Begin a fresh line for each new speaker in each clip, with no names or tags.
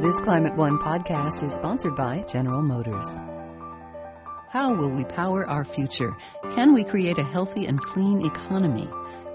This Climate One podcast is sponsored by General Motors. How will we power our future? Can we create a healthy and clean economy?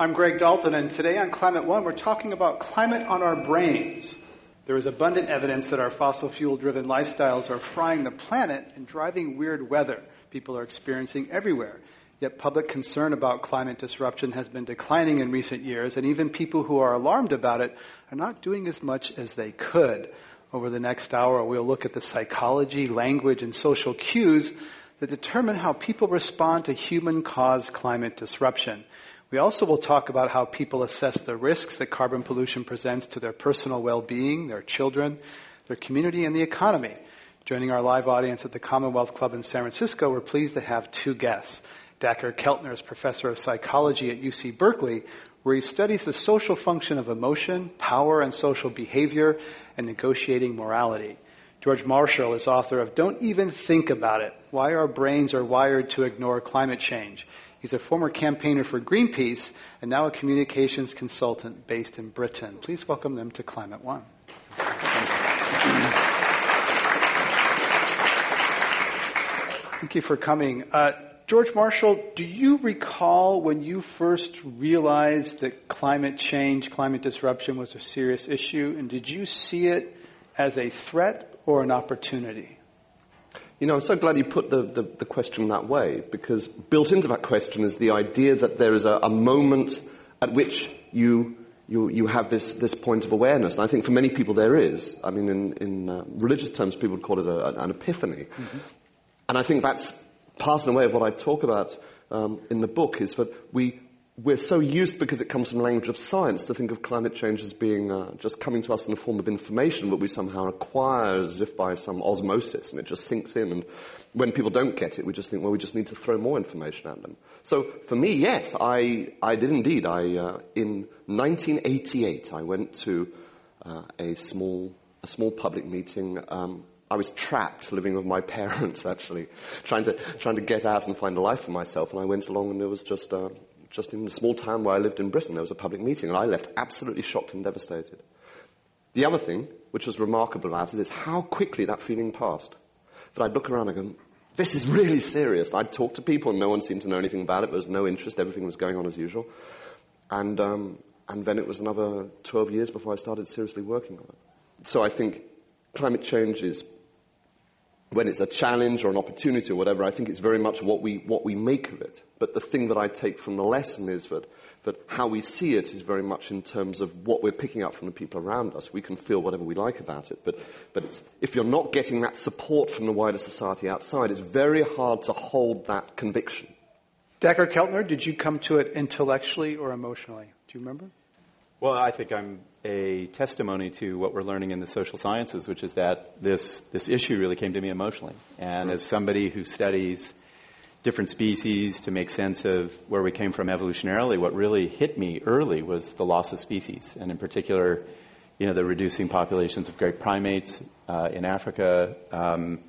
I'm Greg Dalton, and today on Climate One, we're talking about climate on our brains. There is abundant evidence that our fossil fuel driven lifestyles are frying the planet and driving weird weather people are experiencing everywhere. Yet public concern about climate disruption has been declining in recent years, and even people who are alarmed about it are not doing as much as they could. Over the next hour, we'll look at the psychology, language, and social cues that determine how people respond to human caused climate disruption. We also will talk about how people assess the risks that carbon pollution presents to their personal well-being, their children, their community, and the economy. Joining our live audience at the Commonwealth Club in San Francisco, we're pleased to have two guests. Dacher Keltner is professor of psychology at UC Berkeley, where he studies the social function of emotion, power, and social behavior, and negotiating morality. George Marshall is author of Don't Even Think About It Why Our Brains Are Wired to Ignore Climate Change. He's a former campaigner for Greenpeace and now a communications consultant based in Britain. Please welcome them to Climate One. Thank you for coming. Uh, George Marshall, do you recall when you first realized that climate change, climate disruption was a serious issue, and did you see it as a threat or an opportunity?
You know, I'm so glad you put the, the, the, question that way because built into that question is the idea that there is a, a moment at which you, you, you have this, this point of awareness. And I think for many people there is. I mean, in, in uh, religious terms, people would call it a, an epiphany. Mm-hmm. And I think that's part and way of what I talk about um, in the book is that we, we're so used because it comes from language of science to think of climate change as being uh, just coming to us in the form of information that we somehow acquire as if by some osmosis and it just sinks in. And when people don't get it we just think well we just need to throw more information at them. So for me yes i, I did indeed. I, uh, in 1988 i went to uh, a small a small public meeting. Um, I was trapped living with my parents actually, trying to, trying to get out and find a life for myself. And I went along and there was just, uh, just in a small town where I lived in Britain, there was a public meeting, and I left absolutely shocked and devastated. The other thing, which was remarkable about it, is how quickly that feeling passed. That I'd look around and go, this is really serious. I'd talk to people, and no one seemed to know anything about it. There was no interest. Everything was going on as usual. And, um, and then it was another 12 years before I started seriously working on it. So I think climate change is when it's a challenge or an opportunity or whatever, I think it's very much what we, what we make of it. But the thing that I take from the lesson is that, that how we see it is very much in terms of what we're picking up from the people around us. We can feel whatever we like about it, but, but if you're not getting that support from the wider society outside, it's very hard to hold that conviction.
Dacher Keltner, did you come to it intellectually or emotionally? Do you remember?
Well, I think I'm a testimony to what we're learning in the social sciences, which is that this, this issue really came to me emotionally. And as somebody who studies different species to make sense of where we came from evolutionarily, what really hit me early was the loss of species, and in particular, you know, the reducing populations of great primates uh, in Africa, um,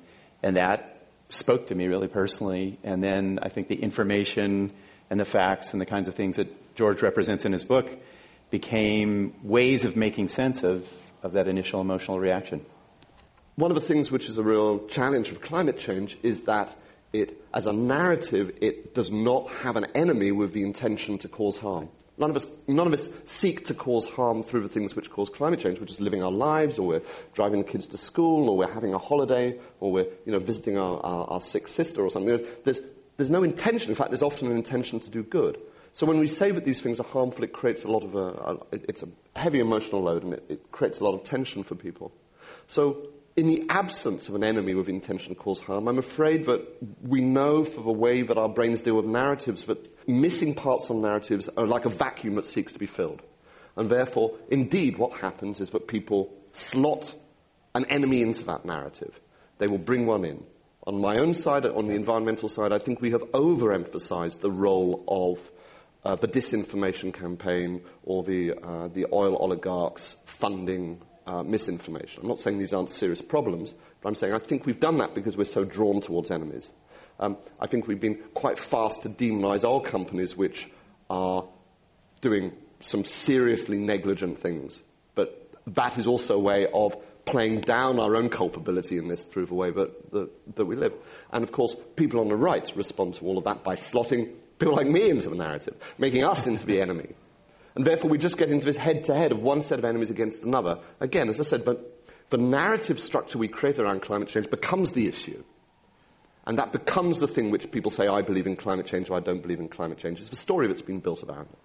and that spoke to me really personally. And then I think the information and the facts and the kinds of things that George represents in his book became ways of making sense of, of that initial emotional reaction.
One of the things which is a real challenge of climate change is that it, as a narrative, it does not have an enemy with the intention to cause harm. None of us, none of us seek to cause harm through the things which cause climate change, which is living our lives, or we're driving the kids to school, or we're having a holiday, or we're you know, visiting our, our, our sick sister or something. There's, there's, there's no intention. In fact, there's often an intention to do good. So when we say that these things are harmful, it creates a lot of a, a it's a heavy emotional load and it, it creates a lot of tension for people. So in the absence of an enemy with intention to cause harm, I'm afraid that we know for the way that our brains deal with narratives that missing parts on narratives are like a vacuum that seeks to be filled. And therefore, indeed, what happens is that people slot an enemy into that narrative. They will bring one in. on my own side, on the environmental side, I think we have overemphasized the role of uh, the disinformation campaign or the, uh, the oil oligarchs funding uh, misinformation. I'm not saying these aren't serious problems, but I'm saying I think we've done that because we're so drawn towards enemies. Um, I think we've been quite fast to demonize our companies which are doing some seriously negligent things. But that is also a way of playing down our own culpability in this through the way that, that, that we live. And of course, people on the right respond to all of that by slotting people like me into the narrative, making us into the enemy. And therefore, we just get into this head to head of one set of enemies against another. Again, as I said, but the narrative structure we create around climate change becomes the issue. And that becomes the thing which people say, I believe in climate change or I don't believe in climate change. It's the story that's been built around it.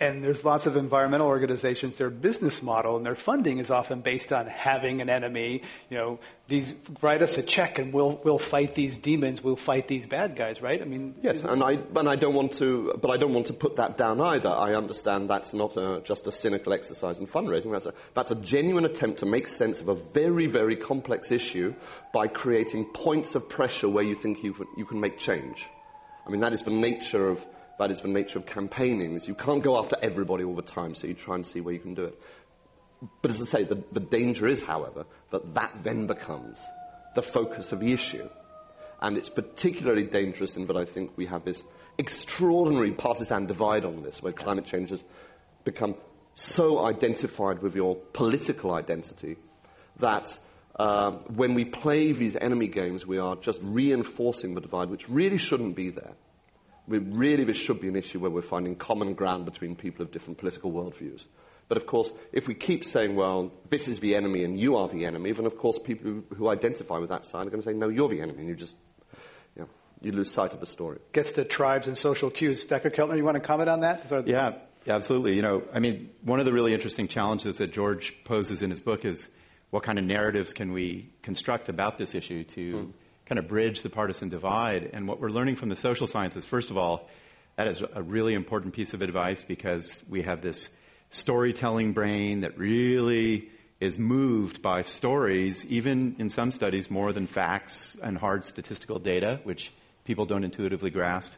And there's lots of environmental organizations, their business model and their funding is often based on having an enemy. You know, these, write us a check and we'll, we'll fight these demons, we'll fight these bad guys, right? I mean,
yes, and I, and I don't want to, but I don't want to put that down either. I understand that's not a, just a cynical exercise in fundraising. That's a, that's a genuine attempt to make sense of a very, very complex issue by creating points of pressure where you think you, you can make change. I mean, that is the nature of, that is the nature of campaigning. Is you can't go after everybody all the time, so you try and see where you can do it. But as I say, the, the danger is, however, that that then becomes the focus of the issue. And it's particularly dangerous in that I think we have this extraordinary partisan divide on this, where climate change has become so identified with your political identity that uh, when we play these enemy games, we are just reinforcing the divide, which really shouldn't be there we really, this should be an issue where we're finding common ground between people of different political worldviews. But of course, if we keep saying, well, this is the enemy and you are the enemy, then of course people who, who identify with that side are going to say, no, you're the enemy, and you just, you, know, you lose sight of the story.
Gets to tribes and social cues. Dr. Keltner, you want to comment on that?
Yeah, absolutely. You know, I mean, one of the really interesting challenges that George poses in his book is what kind of narratives can we construct about this issue to mm kind of bridge the partisan divide. And what we're learning from the social sciences, first of all, that is a really important piece of advice because we have this storytelling brain that really is moved by stories, even in some studies more than facts and hard statistical data, which people don't intuitively grasp.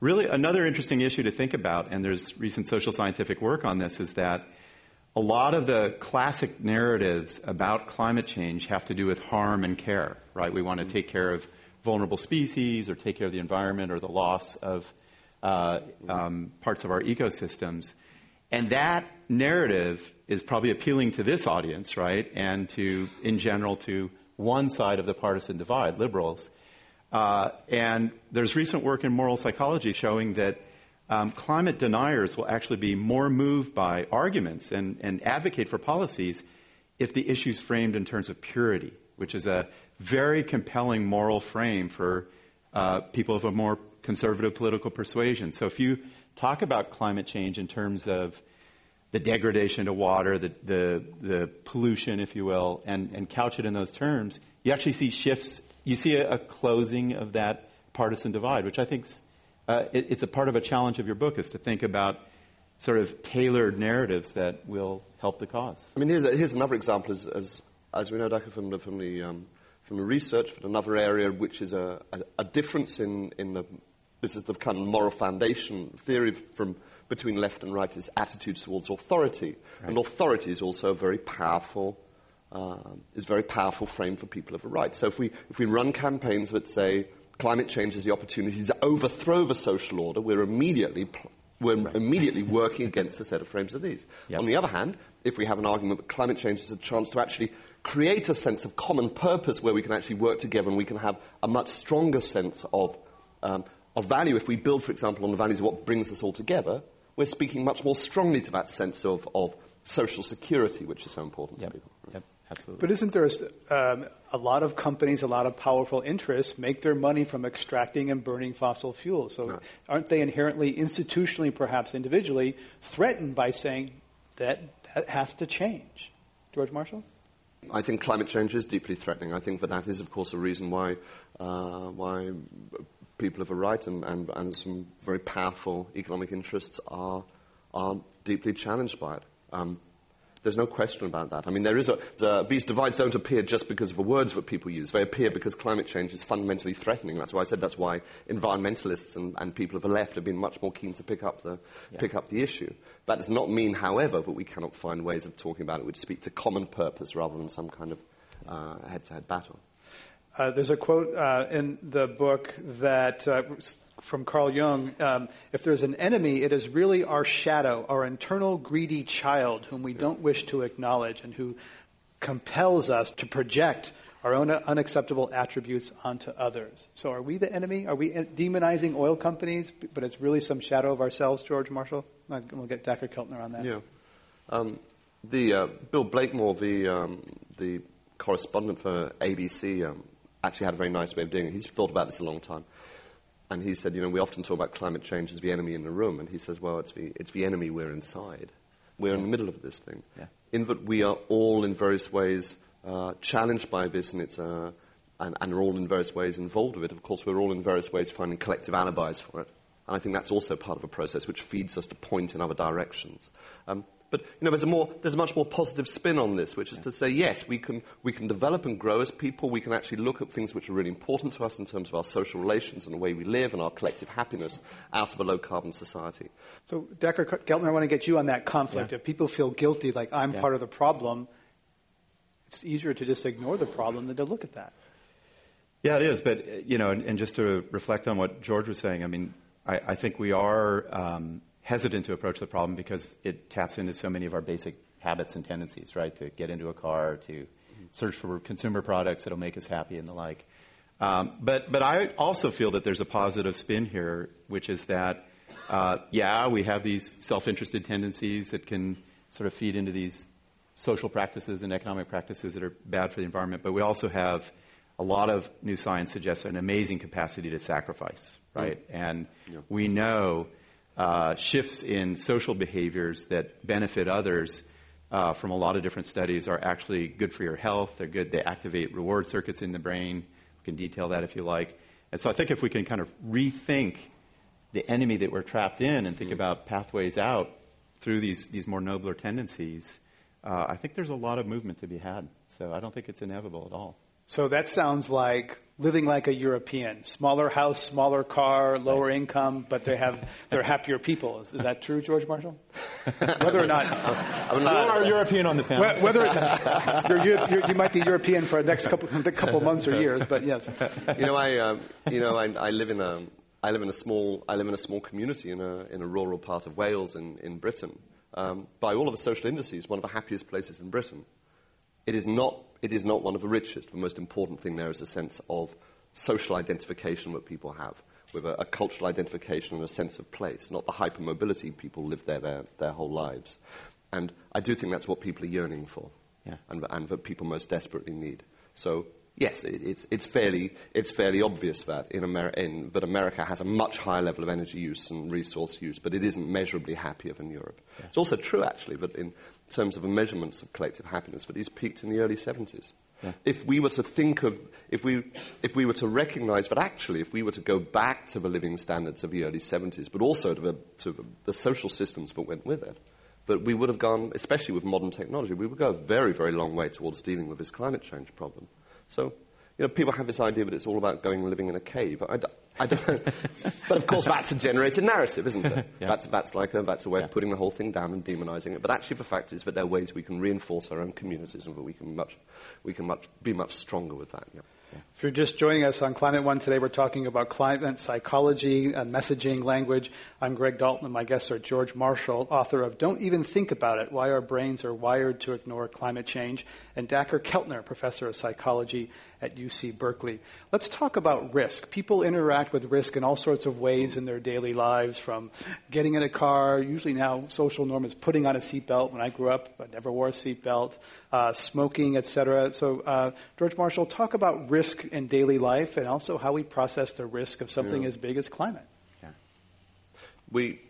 Really, another interesting issue to think about, and there's recent social scientific work on this, is that a lot of the classic narratives about climate change have to do with harm and care, right? We want to take care of vulnerable species or take care of the environment or the loss of uh, um, parts of our ecosystems. And that narrative is probably appealing to this audience, right? And to, in general, to one side of the partisan divide, liberals. Uh, and there's recent work in moral psychology showing that um, climate deniers will actually be more moved by arguments and, and advocate for policies if the issue is framed in terms of purity, which is a very compelling moral frame for uh, people of a more conservative political persuasion. So if you talk about climate change in terms of the degradation of water, the, the, the pollution, if you will, and, and couch it in those terms, you actually see shifts. You see a, a closing of that partisan divide, which I think is uh, it, it's a part of a challenge of your book is to think about sort of tailored narratives that will help the cause.
I mean, here's, a, here's another example, as, as, as we know, Dr. from the, from the, um, from the research, but another area which is a, a, a, difference in, in the, this is the kind of moral foundation theory from between left and right is attitudes towards authority. Right. And authority is also a very powerful, um, is a very powerful frame for people of the right. So if we, if we run campaigns that say, climate change is the opportunity to overthrow the social order, we're immediately, we're right. immediately working against a set of frames of these. Yep. On the other hand, if we have an argument that climate change is a chance to actually create a sense of common purpose where we can actually work together and we can have a much stronger sense of, um, of value, if we build, for example, on the values of what brings us all together, we're speaking much more strongly to that sense of, of social security, which is so important
yep.
to people.
Yep. Absolutely.
But isn't there a, um, a lot of companies, a lot of powerful interests make their money from extracting and burning fossil fuels? So aren't they inherently, institutionally, perhaps individually, threatened by saying that that has to change? George Marshall?
I think climate change is deeply threatening. I think that that is, of course, a reason why, uh, why people of a right and, and, and some very powerful economic interests are, are deeply challenged by it. Um, There's no question about that. I mean, there is a, the, these divides don't appear just because of the words that people use. They appear because climate change is fundamentally threatening. That's why I said that's why environmentalists and, and people of the left have been much more keen to pick up the, yeah. pick up the issue. That does not mean, however, that we cannot find ways of talking about it which speak to common purpose rather than some kind of uh, head-to-head battle.
Uh, there's a quote uh, in the book that uh, from Carl Jung, um, if there's an enemy, it is really our shadow, our internal greedy child whom we don't wish to acknowledge and who compels us to project our own unacceptable attributes onto others. So are we the enemy? Are we demonizing oil companies, but it's really some shadow of ourselves, George Marshall? We'll get Dacher Keltner on that.
Yeah. Um, the uh, Bill Blakemore, the um, the correspondent for ABC, um, actually had a very nice way of doing it. He's thought about this a long time. And he said, you know, we often talk about climate change as the enemy in the room. And he says, well, it's the, it's the enemy we're inside. We're in the middle of this thing. Yeah. In that we are all in various ways uh, challenged by this and, it's, uh, and, and are all in various ways involved with it. Of course, we're all in various ways finding collective alibis for it. And I think that's also part of a process which feeds us to point in other directions. Um, but you know, there's a more, there's a much more positive spin on this, which is yeah. to say, yes, we can we can develop and grow as people. We can actually look at things which are really important to us in terms of our social relations and the way we live and our collective happiness out of a low carbon society.
So, Dacher Keltner, I want to get you on that conflict. Yeah. If people feel guilty, like I'm yeah. part of the problem, it's easier to just ignore the problem than to look at that.
Yeah, it is. But you know, and, and just to reflect on what George was saying, I mean, I, I think we are. Um, hesitant to approach the problem because it taps into so many of our basic habits and tendencies, right? To get into a car, to search for consumer products that'll make us happy and the like. Um, but but I also feel that there's a positive spin here, which is that uh, yeah, we have these self-interested tendencies that can sort of feed into these social practices and economic practices that are bad for the environment. But we also have a lot of new science suggests an amazing capacity to sacrifice, right? Mm. And yeah. we know uh, shifts in social behaviors that benefit others uh, from a lot of different studies are actually good for your health. They're good. They activate reward circuits in the brain. We can detail that if you like. And so I think if we can kind of rethink the enemy that we're trapped in and think mm-hmm. about pathways out through these, these more nobler tendencies, uh, I think there's a lot of movement to be had. So I don't think it's inevitable at all.
So that sounds like living like a European. Smaller house, smaller car, lower right. income, but they have they're happier people. Is, is that true, George Marshall? Whether or not
I'm not uh, European on the panel.
Whether you're, you're, you might be European for the next couple the couple months or years, but yes.
You know, I um, you know I, I live in a I live in a small I live in a small community in a in a rural part of Wales in in Britain. Um, by all of the social indices, one of the happiest places in Britain. It is not it is not one of the richest. The most important thing there is a sense of social identification that people have, with a, a cultural identification and a sense of place, not the hypermobility people live there their, their whole lives. And I do think that's what people are yearning for, yeah. and, and that people most desperately need. So yes, it, it's, it's, fairly, it's fairly obvious that, in Ameri- in, that America has a much higher level of energy use and resource use, but it isn't measurably happier than Europe. Yeah. It's also true, actually, that in terms of the measurements of collective happiness, but it's peaked in the early 70s. Yeah. If we were to think of, if we, if we were to recognize that actually, if we were to go back to the living standards of the early 70s, but also to the, to the social systems that went with it, that we would have gone, especially with modern technology, we would go a very, very long way towards dealing with this climate change problem. So you know, people have this idea that it's all about going and living in a cave. I, I don't know. but of course, that's a generated narrative, isn't it? yeah. That's, that's like a, that's a way yeah. of putting the whole thing down and demonizing it. But actually, the fact is that there are ways we can reinforce our own communities and that we can, much, we can much, be much stronger with that. Yeah.
If you're just joining us on Climate One today, we're talking about climate psychology and messaging language. I'm Greg Dalton, and my guests are George Marshall, author of Don't Even Think About It Why Our Brains Are Wired to Ignore Climate Change, and Dacher Keltner, professor of psychology at UC Berkeley. Let's talk about risk. People interact with risk in all sorts of ways in their daily lives, from getting in a car, usually now social norm is putting on a seatbelt. When I grew up, I never wore a seatbelt, uh, smoking, etc. So, uh, George Marshall, talk about risk in daily life and also how we process the risk of something yeah. as big as climate. Yeah.
We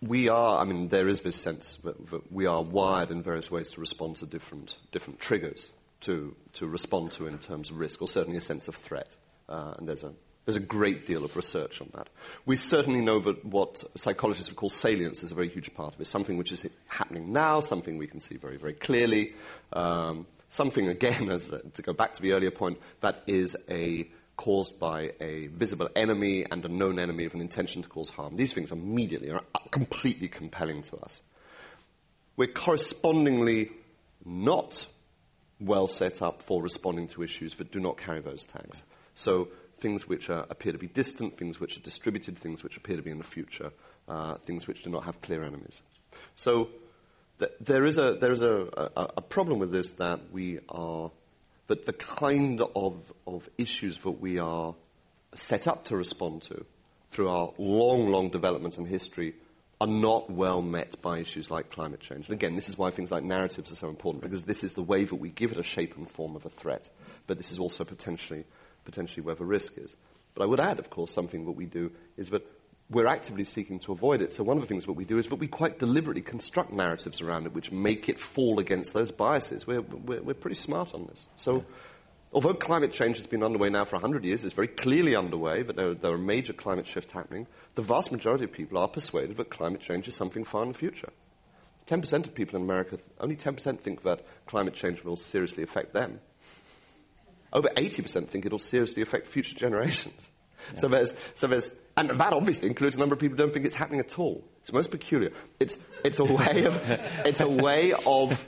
we are, I mean, there is this sense that, that, we are wired in various ways to respond to different, different triggers to, to respond to in terms of risk, or certainly a sense of threat. Uh, and there's a, There's a great deal of research on that. We certainly know that what psychologists would call salience is a very huge part of it. Something which is happening now, something we can see very, very clearly. Um, something, again, as, uh, to go back to the earlier point, that is a caused by a visible enemy and a known enemy of an intention to cause harm. These things immediately are completely compelling to us. We're correspondingly not well set up for responding to issues that do not carry those tags. So things which are, appear to be distant, things which are distributed, things which appear to be in the future, uh, things which do not have clear enemies. So th- there is, a, there is a, a, a, problem with this that we are, that the kind of, of issues that we are set up to respond to through our long, long development and history are not well met by issues like climate change. And again, this is why things like narratives are so important, because this is the way that we give it a shape and form of a threat. But this is also potentially potentially where the risk is. But I would add, of course, something that we do is that we're actively seeking to avoid it. So one of the things that we do is that we quite deliberately construct narratives around it which make it fall against those biases. We're, we're, we're pretty smart on this. So. Although climate change has been underway now for 100 years, it's very clearly underway, but there, there are major climate shifts happening, the vast majority of people are persuaded that climate change is something far in the future. 10% of people in America, only 10% think that climate change will seriously affect them. Over 80% think it'll seriously affect future generations. Yeah. So there's, so there's, and that obviously includes a number of people who don't think it's happening at all. It's most peculiar. It's, it's a way of, it's a way of,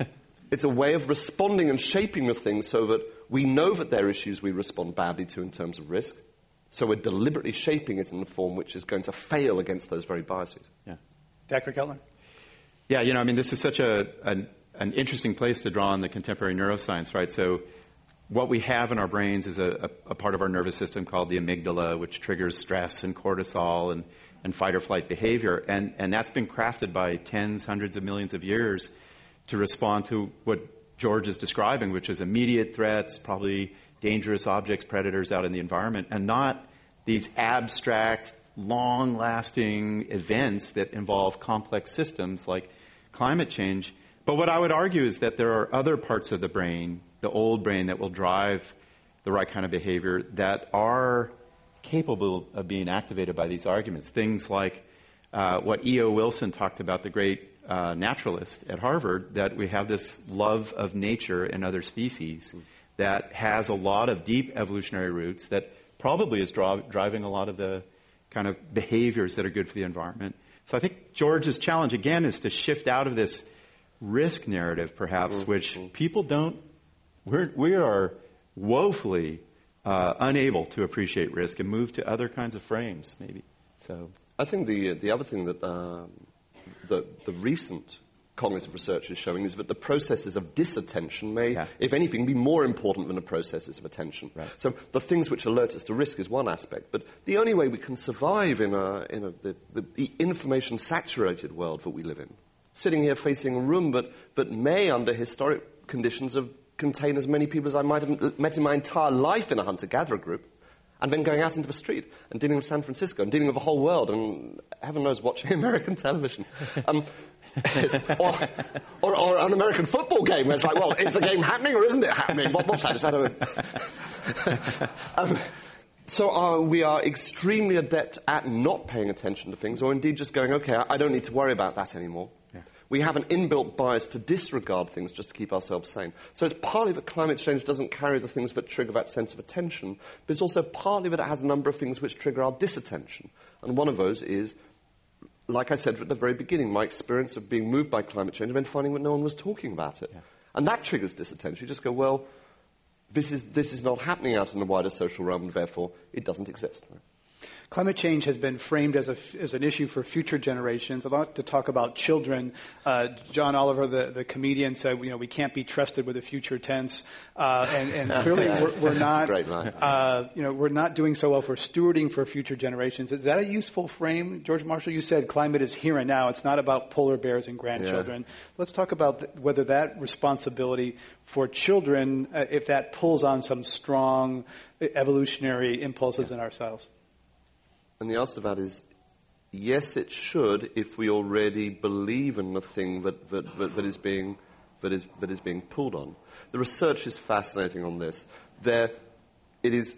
it's a way of responding and shaping the things so that we know that there are issues we respond badly to in terms of risk. So we're deliberately shaping it in the form which is going to fail against those very biases.
Yeah. Dr. Keltner?
Yeah, you know, I mean, this is such a, an, an interesting place to draw on the contemporary neuroscience, right? So what we have in our brains is a, a, a, part of our nervous system called the amygdala, which triggers stress and cortisol and, and fight or flight behavior. And, and that's been crafted by tens, hundreds of millions of years to respond to what George is describing, which is immediate threats, probably dangerous objects, predators out in the environment, and not these abstract, long lasting events that involve complex systems like climate change. But what I would argue is that there are other parts of the brain the old brain that will drive the right kind of behavior that are capable of being activated by these arguments. Things like uh, what E.O. Wilson talked about, the great uh, naturalist at Harvard, that we have this love of nature and other species that has a lot of deep evolutionary roots that probably is draw- driving a lot of the kind of behaviors that are good for the environment. So I think George's challenge again is to shift out of this risk narrative, perhaps, mm-hmm. which people don't we're, we are woefully uh, unable to appreciate risk and move to other kinds of frames, maybe. So
I think the the other thing that um, the the recent cognitive research is showing is that the processes of disattention may, yeah. if anything, be more important than the processes of attention. Right. So the things which alert us to risk is one aspect, but the only way we can survive in a in a, the, the information saturated world that we live in, sitting here facing a room but but may under historic conditions have contain as many people as I might have met in my entire life in a hunter gatherer group, and then going out into the street and dealing with San Francisco and dealing with the whole world and heaven knows watching American television. Um, or, or, or, an American football game where it's like, well, is the game happening or isn't it happening? What, what's that? Is that a... um, so uh, we are extremely adept at not paying attention to things, or indeed just going, okay, I don't need to worry about that anymore we have an inbuilt bias to disregard things just to keep ourselves sane. So it's partly that climate change doesn't carry the things that trigger that sense of attention, but it's also partly that it has a number of things which trigger our disattention. And one of those is, like I said at the very beginning, my experience of being moved by climate change and then finding that no one was talking about it. Yeah. And that triggers disattention. You just go, well, this is, this is not happening out in the wider social realm, and therefore it doesn't exist. Right?
Climate change has been framed as, a, as an issue for future generations. I'd like to talk about children. Uh, John Oliver, the, the comedian, said, you know, we can't be trusted with a future tense. Uh, and, and, clearly we're, we're not, uh, you know, we're not doing so well for stewarding for future generations. Is that a useful frame? George Marshall, you said climate is here and now. It's not about polar bears and grandchildren. Yeah. Let's talk about th- whether that responsibility for children, uh, if that pulls on some strong evolutionary impulses yeah. in ourselves.
And the answer to that is yes, it should if we already believe in the thing that, that, that, that, is, being, that, is, that is being pulled on. The research is fascinating on this. There, it is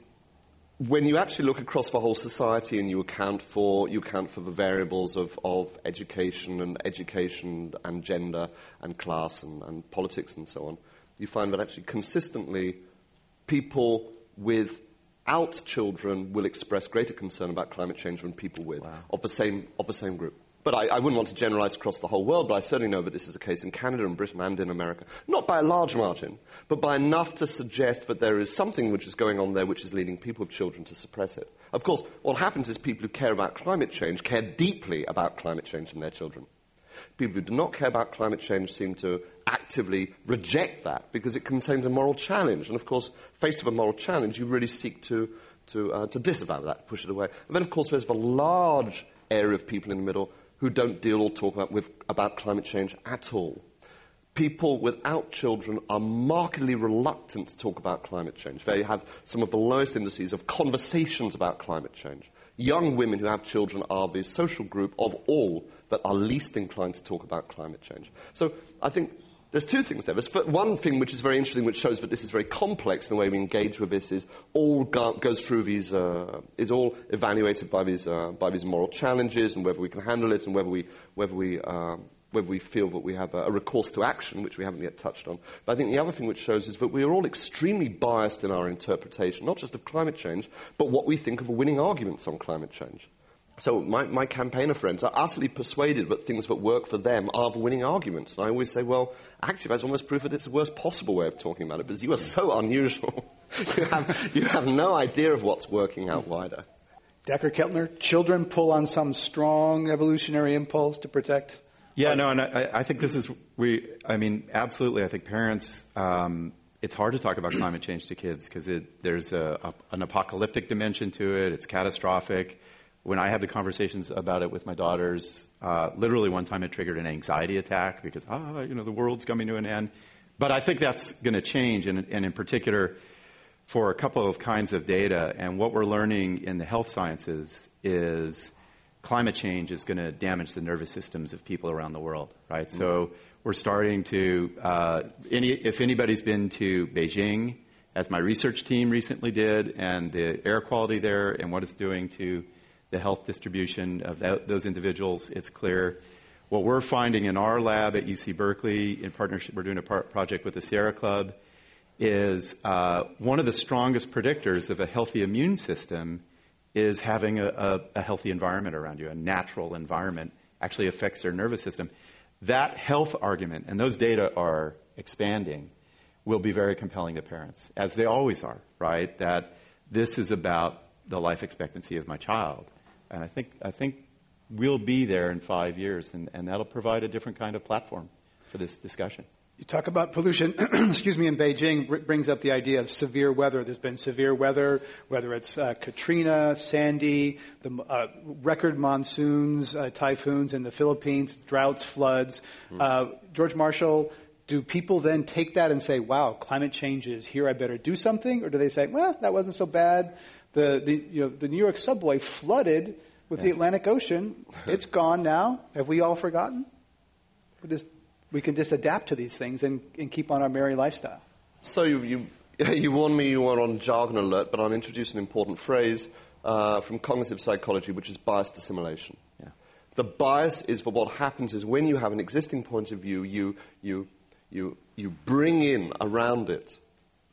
when you actually look across the whole society and you account for you account for the variables of, of education and education and gender and class and, and politics and so on, you find that actually consistently people without children will express greater concern about climate change than people with
Wow.
of the same of the same group. But I, I wouldn't want to generalize across the whole world, but I certainly know that this is the case in Canada and Britain and in America. Not by a large margin, but by enough to suggest that there is something which is going on there which is leading people with children to suppress it. Of course, what happens is people who care about climate change care deeply about climate change in their children. People who do not care about climate change seem to actively reject that because it contains a moral challenge. And of course, faced with a moral challenge, you really seek to, to, uh, to disavow that, push it away. And then, of course, there's the large area of people in the middle who don't deal or talk about, with, about climate change at all. People without children are markedly reluctant to talk about climate change. They have some of the lowest indices of conversations about climate change. Young women who have children are the social group of all that are least inclined to talk about climate change. So I think there's two things there. There's one thing which is very interesting, which shows that this is very complex in the way we engage with this, is all go- goes through these, uh, is all evaluated by these, uh, by these moral challenges and whether we can handle it and whether we, whether we, um, whether we feel that we have a, a recourse to action, which we haven't yet touched on. But I think the other thing which shows is that we are all extremely biased in our interpretation, not just of climate change, but what we think of winning arguments on climate change. So my, my campaigner friends are utterly persuaded that things that work for them are the winning arguments. And I always say, well, actually, that's almost proof that it's the worst possible way of talking about it because you are so unusual. you, have, you have no idea of what's working out wider.
Dacher Keltner, children pull on some strong evolutionary impulse to protect.
Yeah, no, and I, I think this is we. I mean, absolutely. I think parents. Um, it's hard to talk about climate change to kids because there's a, a, an apocalyptic dimension to it. It's catastrophic. When I have the conversations about it with my daughters, uh, literally one time it triggered an anxiety attack because ah, you know, the world's coming to an end. But I think that's going to change, and, and in particular, for a couple of kinds of data. And what we're learning in the health sciences is climate change is going to damage the nervous systems of people around the world, right? Mm-hmm. So we're starting to, uh, any, if anybody's been to Beijing, as my research team recently did, and the air quality there and what it's doing to the health distribution of that, those individuals, it's clear. What we're finding in our lab at UC Berkeley, in partnership, we're doing a par- project with the Sierra Club, is uh, one of the strongest predictors of a healthy immune system is having a, a, a, healthy environment around you, a natural environment actually affects your nervous system. That health argument, and those data are expanding, will be very compelling to parents, as they always are, right? That this is about the life expectancy of my child. And I think, I think we'll be there in five years, and, and that'll provide a different kind of platform for this discussion.
You talk about pollution, excuse me, in Beijing brings up the idea of severe weather. There's been severe weather, whether it's uh, Katrina, Sandy, the uh, record monsoons, uh, typhoons in the Philippines, droughts, floods. Mm. George Marshall, do people then take that and say, wow, climate change is here, I better do something? Or do they say, well, that wasn't so bad? The, the, you know, the New York subway flooded with yeah. the Atlantic Ocean. It's gone now. Have we all forgotten? We're just we can just adapt to these things and, and keep on our merry lifestyle.
So you, you, you warned me you were on jargon alert, but I'll introduce an important phrase uh, from cognitive psychology, which is biased assimilation.
Yeah.
The bias is for what happens is when you have an existing point of view, you, you, you, you bring in around it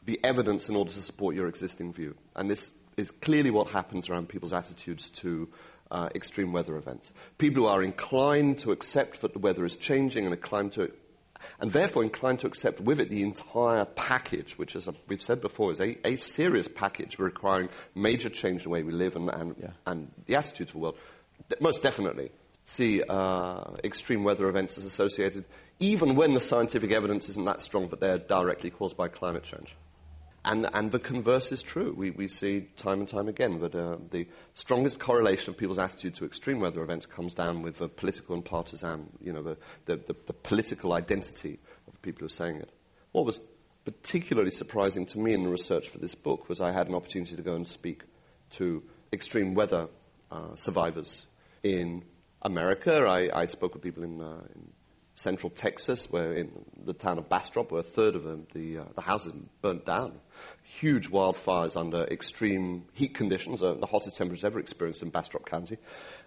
the evidence in order to support your existing view. And this is clearly what happens around people's attitudes to uh, extreme weather events. People who are inclined to accept that the weather is changing and inclined to, and therefore inclined to accept with it the entire package, which, as we've said before, is a, a serious package requiring major change in the way we live and, and,
yeah.
and the attitudes of the world. Most definitely see uh, extreme weather events as associated, even when the scientific evidence isn't that strong, but they're directly caused by climate change. And, and the converse is true. We, we see time and time again that uh, the strongest correlation of people's attitude to extreme weather events comes down with the political and partisan, you know, the, the, the, the political identity of the people who are saying it. What was particularly surprising to me in the research for this book was I had an opportunity to go and speak to extreme weather uh, survivors in America. I, I, spoke with people in, uh, in central Texas, where in the town of Bastrop, where a third of them, the, uh, the houses burnt down. Huge wildfires under extreme heat conditions, uh, the hottest temperatures ever experienced in Bastrop County,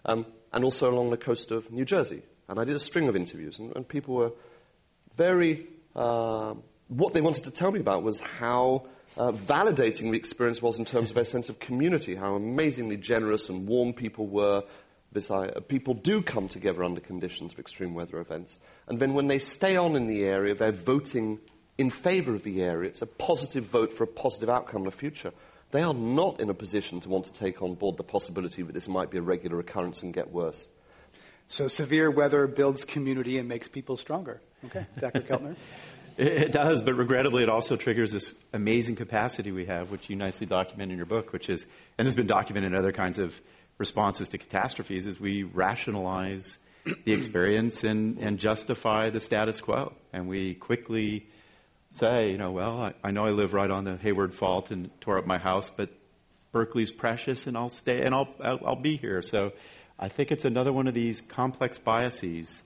um, and also along the coast of New Jersey. And I did a string of interviews, and, and people were very. Uh, what they wanted to tell me about was how uh, validating the experience was in terms of their sense of community, how amazingly generous and warm people were, Uh, people do come together under conditions of extreme weather events. And then when they stay on in the area, they're voting in favor of the area. It's a positive vote for a positive outcome in the future. They are not in a position to want to take on board the possibility that this might be a regular occurrence and get worse.
So severe weather builds community and makes people stronger. Okay, Dr. Keltner.
It does, but regrettably, it also triggers this amazing capacity we have, which you nicely document in your book, which is, and has been documented in other kinds of responses to catastrophes is we rationalize the experience and, and justify the status quo. And we quickly say, you know, well, I, I know I live right on the Hayward Fault and tore up my house, but Berkeley's precious and I'll stay and I'll, I'll, I'll be here. So I think it's another one of these complex biases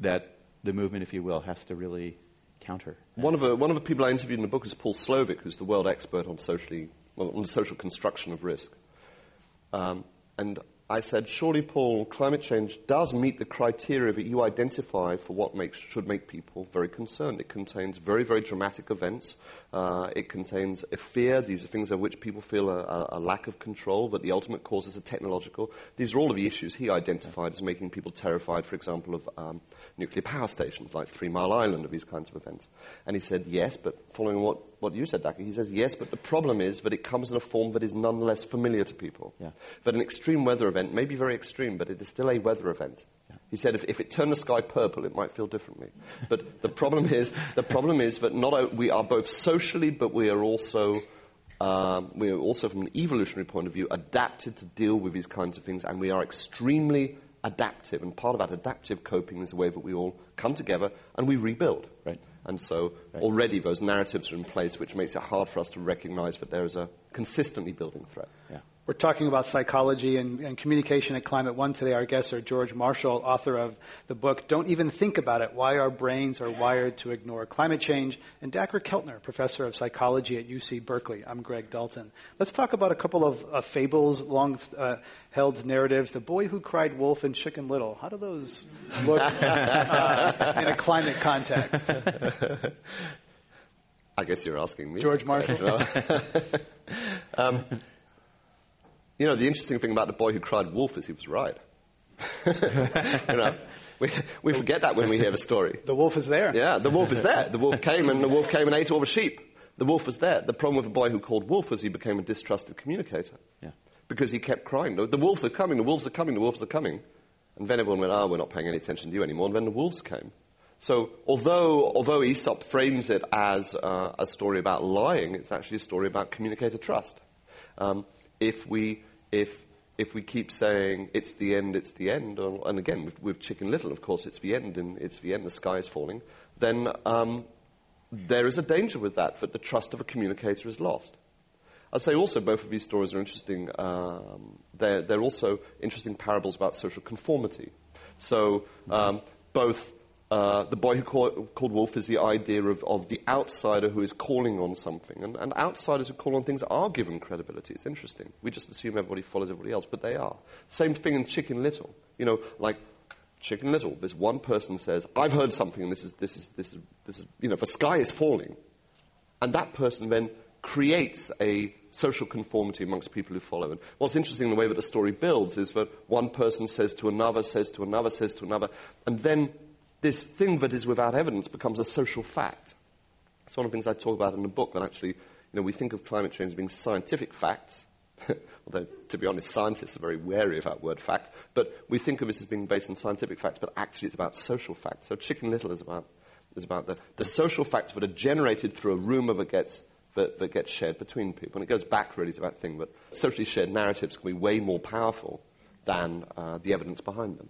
that the movement, if you will, has to really counter.
One of the, one of the people I interviewed in the book is Paul Slovic, who's the world expert on socially, well, on the social construction of risk. Um, and I said, surely, Paul, climate change does meet the criteria that you identify for what makes, should make people very concerned. It contains very, very dramatic events. Uh, it contains a fear. These are things of which people feel a, a, lack of control, that the ultimate causes are technological. These are all of the issues he identified as making people terrified, for example, of um, nuclear power stations like Three Mile Island, of these kinds of events. And he said, yes, but following what, what you said, Daki, he says, yes, but the problem is that it comes in a form that is nonetheless familiar to people. Yeah. That an extreme weather event may be very extreme, but it is still a weather event. Yeah. He said if, if it turned the sky purple, it might feel differently. But the problem is, the problem is that not, we are both socially, but we are also um, we are also, from an evolutionary point of view, adapted to deal with these kinds of things, and we are extremely adaptive. And part of that adaptive coping is the way that we all come together and we rebuild. Right. And so right. already those narratives are in place, which makes it hard for us to recognize that there is a consistently building threat.
Yeah. We're talking about psychology and, and, communication at Climate One today. Our guests are George Marshall, author of the book Don't Even Think About It Why Our Brains Are Wired to Ignore Climate Change, and Dacher Keltner, professor of psychology at UC Berkeley. I'm Greg Dalton. Let's talk about a couple of uh, fables, long uh, held narratives. The Boy Who Cried Wolf and Chicken Little. How do those look uh, in a climate context?
I guess you're asking me.
George Marshall. um,
you know, the interesting thing about the boy who cried wolf is he was right. you know, we, we forget that when we hear the story.
The wolf is there.
Yeah, the wolf is there. The wolf came and the wolf came and ate all the sheep. The wolf was there. The problem with the boy who called wolf was he became a distrusted communicator. Yeah. Because he kept crying, the, the wolves are coming, the wolves are coming, the wolves are coming. And then everyone went, oh, we're not paying any attention to you anymore. And then the wolves came. So although, although Aesop frames it as uh, a story about lying, it's actually a story about communicator trust. Um, if we if if we keep saying it's the end, it's the end, and again with, with, Chicken Little, of course, it's the end, and it's the end, the sky is falling, then um, there is a danger with that that the trust of a communicator is lost. I'd say also both of these stories are interesting. Um, they're, they're, also interesting parables about social conformity. So um, both uh, the boy who call, called Wolf is the idea of, of the outsider who is calling on something. And, and, outsiders who call on things are given credibility. It's interesting. We just assume everybody follows everybody else, but they are. Same thing in Chicken Little. You know, like Chicken Little, this one person says, I've heard something and this is, this is, this is, this is, you know, the sky is falling. And that person then creates a social conformity amongst people who follow. And what's interesting in the way that the story builds is that one person says to another, says to another, says to another, and then this thing that is without evidence becomes a social fact. It's one of the things I talk about in the book, that actually, you know, we think of climate change as being scientific facts, although, to be honest, scientists are very wary of that word fact, but we think of this as being based on scientific facts, but actually it's about social facts. So Chicken Little is about, is about the, the social facts that are generated through a rumor that gets, that, that gets shared between people. And it goes back really to that thing that socially shared narratives can be way more powerful than uh, the evidence behind them.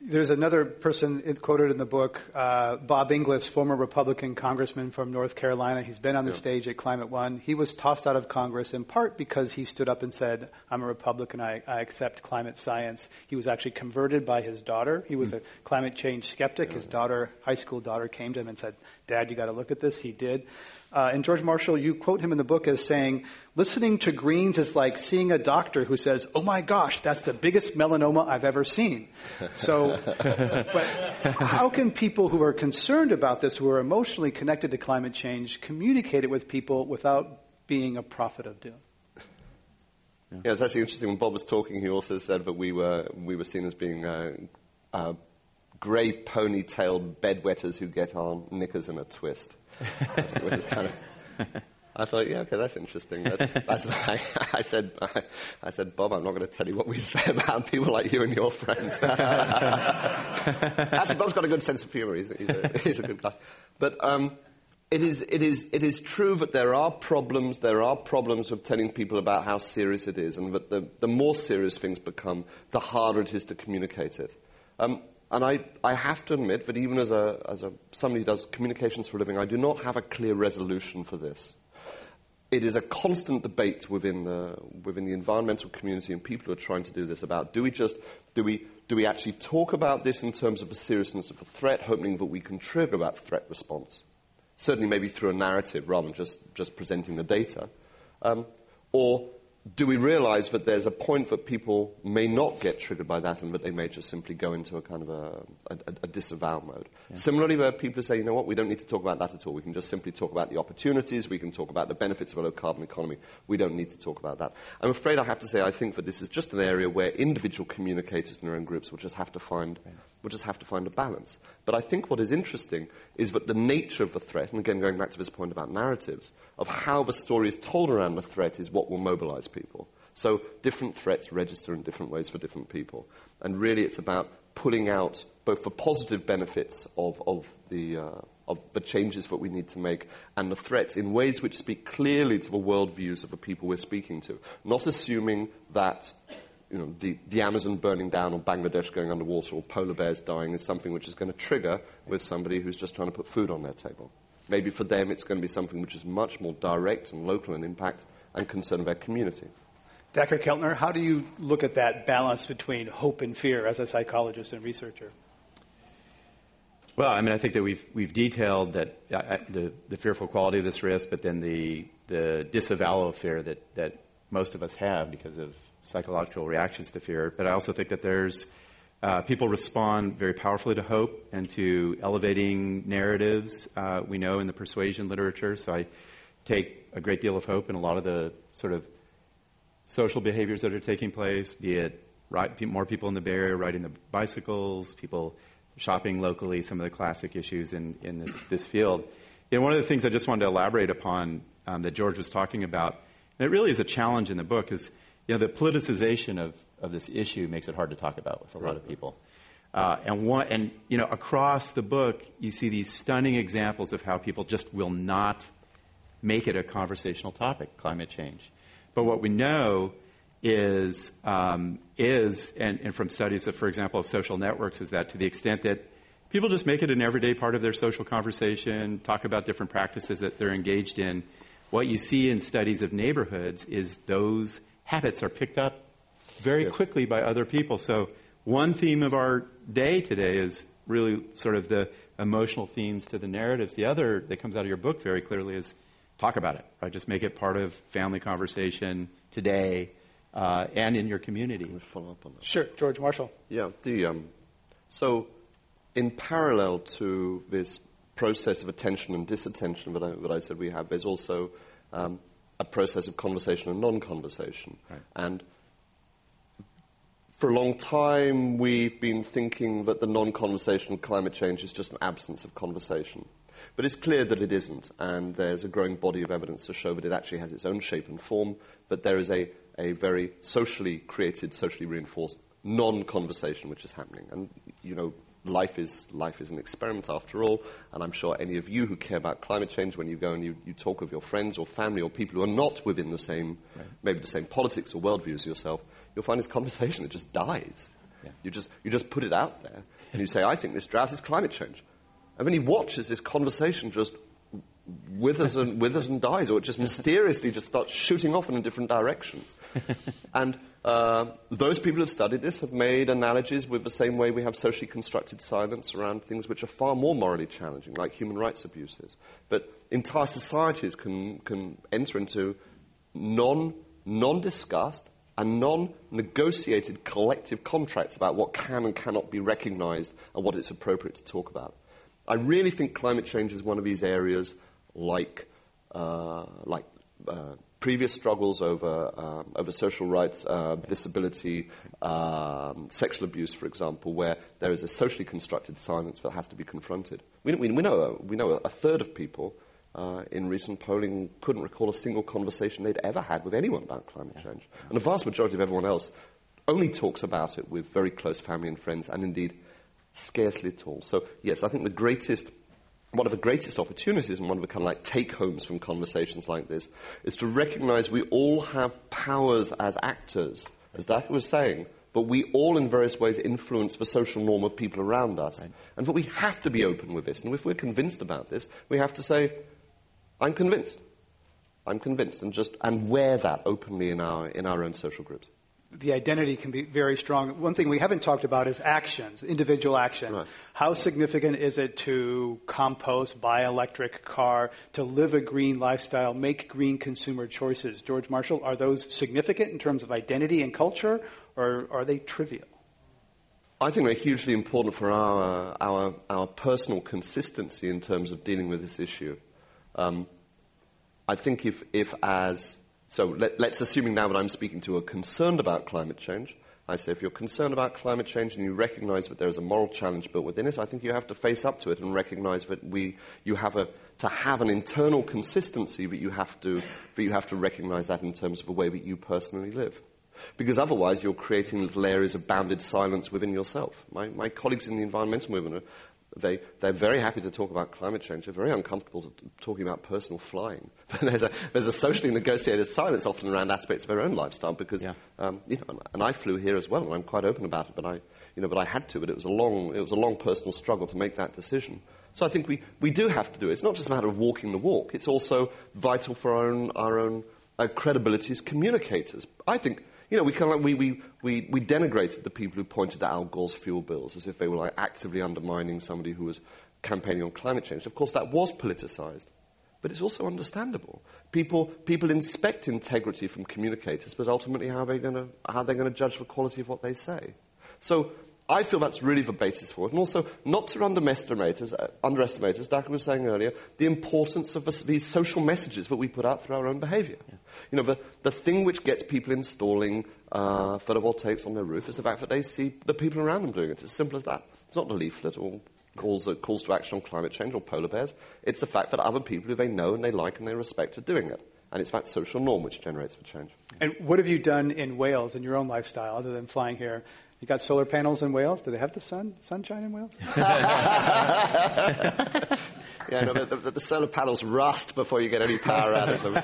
There's another person quoted in the book, uh, Bob Inglis, former Republican congressman from North Carolina. He's been on the yeah. stage at Climate One. He was tossed out of Congress in part because he stood up and said, I'm a Republican, I, I accept climate science. He was actually converted by his daughter. He was mm. a climate change skeptic. His daughter, high school daughter, came to him and said, Dad, you got to look at this. He did. Uh, and George Marshall, you quote him in the book as saying, listening to Greens is like seeing a doctor who says, oh my gosh, that's the biggest melanoma I've ever seen. So, but how can people who are concerned about this, who are emotionally connected to climate change, communicate it with people without being a prophet of doom?
Yeah, it's actually interesting. When Bob was talking, he also said that we were, we were seen as being uh, uh, grey ponytailed bedwetters who get on, knickers in a twist kind of, I thought, yeah, okay, that's interesting. That's, that's I, I, said, I, I, said, Bob, I'm not going to tell you what we say about people like you and your friends. Actually, Bob's got a good sense of humor. He's, he's, a, he's a, good guy. But um, it is, it is, it is true that there are problems. There are problems with telling people about how serious it is, and that the, the more serious things become, the harder it is to communicate it. Um, and I, I have to admit that even as, a, as a, somebody who does communications for a living, I do not have a clear resolution for this. It is a constant debate within the, within the environmental community and people who are trying to do this about do we just, do we, do we actually talk about this in terms of the seriousness of the threat, hoping that we can trigger that threat response? Certainly maybe through a narrative rather than just, just presenting the data. Um, or do we realize that there's a point that people may not get triggered by that and that they may just simply go into a kind of a, a, a disavow mode? Yeah. Similarly, where people say, you know what, we don't need to talk about that at all. We can just simply talk about the opportunities. We can talk about the benefits of a low carbon economy. We don't need to talk about that. I'm afraid I have to say I think that this is just an area where individual communicators in their own groups will just have to find, will just have to find a balance. But I think what is interesting is that the nature of the threat, and again going back to this point about narratives, of how the story is told around the threat is what will mobilize people. So different threats register in different ways for different people. And really it's about pulling out both the positive benefits of, of, the, uh, of the changes that we need to make and the threats in ways which speak clearly to the worldviews of the people we're speaking to. Not assuming that you know, the, the Amazon burning down or Bangladesh going underwater or polar bears dying is something which is going to trigger with somebody who's just trying to put food on their table. Maybe for them it's going to be something which is much more direct and local in impact and concern their community.
Dacher Keltner, how do you look at that balance between hope and fear as a psychologist and researcher?
Well, I mean, I think that we've we've detailed that uh, the the fearful quality of this risk, but then the the disavowal of fear that that most of us have because of psychological reactions to fear. But I also think that there's uh, people respond very powerfully to hope and to elevating narratives. Uh, we know in the persuasion literature, so I take a great deal of hope in a lot of the sort of social behaviors that are taking place, be it right, more people in the Bay Area riding the bicycles, people shopping locally, some of the classic issues in, in this, this field. You know, one of the things I just wanted to elaborate upon um, that George was talking about, and it really is a challenge in the book, is you know, the politicization of of this issue makes it hard to talk about with a lot of people. Uh, and one, and you know, across the book, you see these stunning examples of how people just will not make it a conversational topic, climate change. But what we know is um, is and, and from studies of, for example, of social networks, is that to the extent that people just make it an everyday part of their social conversation, talk about different practices that they're engaged in, what you see in studies of neighborhoods is those habits are picked up very yeah. quickly by other people. So one theme of our day today is really sort of the emotional themes to the narratives. The other that comes out of your book very clearly is talk about it, right? Just make it part of family conversation today uh, and in your community.
Let me follow up on that.
Sure, George Marshall.
Yeah, the um, so in parallel to this process of attention and disattention that I, that I said we have, there's also um, a process of conversation and non-conversation, right. and for a long time, we've been thinking that the non-conversation climate change is just an absence of conversation. But it's clear that it isn't, and there's a growing body of evidence to show that it actually has its own shape and form, but there is a, a very socially created, socially reinforced non-conversation which is happening. And, you know, life is, life is an experiment after all, and I'm sure any of you who care about climate change, when you go and you, you talk with your friends or family or people who are not within the same, right. maybe the same politics or worldview as yourself, you'll find this conversation that just dies. Yeah. You, just, you just put it out there and you say, I think this drought is climate change. And then he watches this conversation just withers and, withers and dies, or it just mysteriously just starts shooting off in a different direction. and uh, those people who have studied this have made analogies with the same way we have socially constructed silence around things which are far more morally challenging, like human rights abuses. But entire societies can, can enter into non, non-discussed and non-negotiated collective contracts about what can and cannot be recognized and what it's appropriate to talk about. I really think climate change is one of these areas like, uh, like uh, previous struggles over, um, over social rights, uh, disability, um, sexual abuse, for example, where there is a socially constructed silence that has to be confronted. We, we, we know, we know a third of people uh, in recent polling couldn't recall a single conversation they'd ever had with anyone about climate change. And the vast majority of everyone else only talks about it with very close family and friends, and indeed scarcely at all. So, yes, I think the greatest one of the greatest opportunities and one of the kind of like take homes from conversations like this is to recognize we all have powers as actors, as Dacher was saying, but we all in various ways influence the social norm of people around us. Right. And that we have to be open with this. And if we're convinced about this, we have to say, I'm convinced. I'm convinced and just and wear that openly in our in our own social groups
the identity can be very strong. One thing we haven't talked about is actions, individual action. Right. How significant is it to compost, buy electric car, to live a green lifestyle, make green consumer choices? George Marshall, are those significant in terms of identity and culture, or are they trivial?
I think they're hugely important for our, our, our personal consistency in terms of dealing with this issue. Um, I think if, if as so let, us assuming now that I'm speaking to a concerned about climate change, I say if you're concerned about climate change and you recognize that there is a moral challenge built within it, I think you have to face up to it and recognize that we, you have a, to have an internal consistency that you have to, that you have to recognize that in terms of the way that you personally live. Because otherwise you're creating little areas of bounded silence within yourself. My, my colleagues in the environmental movement are they, they're very happy to talk about climate change. They're very uncomfortable talking about personal flying. there's, a, there's a socially negotiated silence often around aspects of their own lifestyle because, yeah. um, you know, and I flew here as well, and I'm quite open about it, but I, you know, but I had to, but it was a long, it was a long personal struggle to make that decision. So I think we, we do have to do it. It's not just a matter of walking the walk. It's also vital for our own, our own uh, credibility as communicators. I think you know, we kind of like, we, we, we, we denigrated the people who pointed to Al Gore's fuel bills as if they were like actively undermining somebody who was campaigning on climate change. Of course, that was politicized. But it's also understandable. People, people inspect integrity from communicators, but ultimately how are they going to, how are they going to judge the quality of what they say? So I feel that's really the basis for it. And also, not to underestimate, as, uh, underestimate, as was saying earlier, the importance of the, these social messages that we put out through our own behavior. Yeah. You know, the, the thing which gets people installing uh, photovoltaics on their roof is the fact that they see the people around them doing it. It's as simple as that. It's not a leaflet or calls, uh, calls to action on climate change or polar bears. It's the fact that other people who they know and they like and they respect are doing it. And it's that social norm which generates the change.
And what have you done in Wales in your own lifestyle other than flying here you got solar panels in Wales? Do they have the sun sunshine in Wales?
yeah, no, the, the, solar panels rust before you get any power out of them.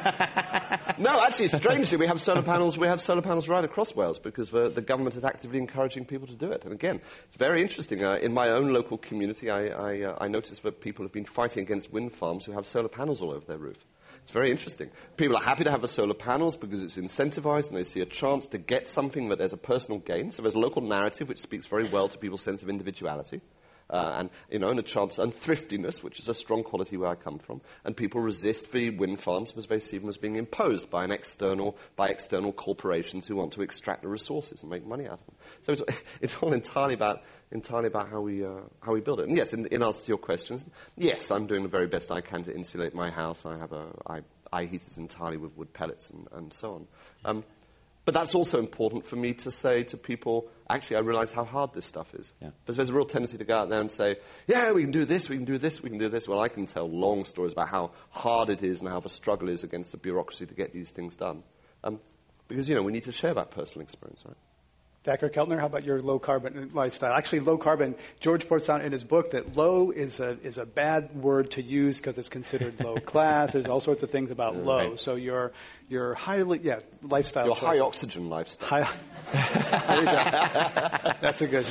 no, actually, strangely, we have solar panels. We have solar panels right across Wales because the, the government is actively encouraging people to do it. And again, it's very interesting. Uh, in my own local community, I, I, uh, I noticed that people have been fighting against wind farms who have solar panels all over their roof. It's very interesting. People are happy to have the solar panels because it's incentivized and they see a chance to get something that there's a personal gain. So there's a local narrative which speaks very well to people's sense of individuality. Uh, and you know, and a chance and thriftiness, which is a strong quality where I come from, and people resist the wind farms because they see them as being imposed by an external by external corporations who want to extract the resources and make money out of them. So it's, it's all entirely about entirely about how we, uh, how we build it. And yes, in, in, answer to your questions, yes, I'm doing the very best I can to insulate my house. I have a, I, I heat it entirely with wood pellets and, and so on. Um, but that's also important for me to say to people, actually, I realize how hard this stuff is. Yeah. Because there's a real tendency to go out there and say, yeah, we can do this, we can do this, we can do this. Well, I can tell long stories about how hard it is and how the struggle is against the bureaucracy to get these things done. Um, because, you know, we need to share that personal experience, right?
Dacher Keltner, how about your low carbon lifestyle? Actually, low carbon, George points out in his book that low is a, is a bad word to use because it's considered low class. There's all sorts of things about low. So your, your highly, yeah, lifestyle.
Your high oxygen lifestyle.
High, That's a good.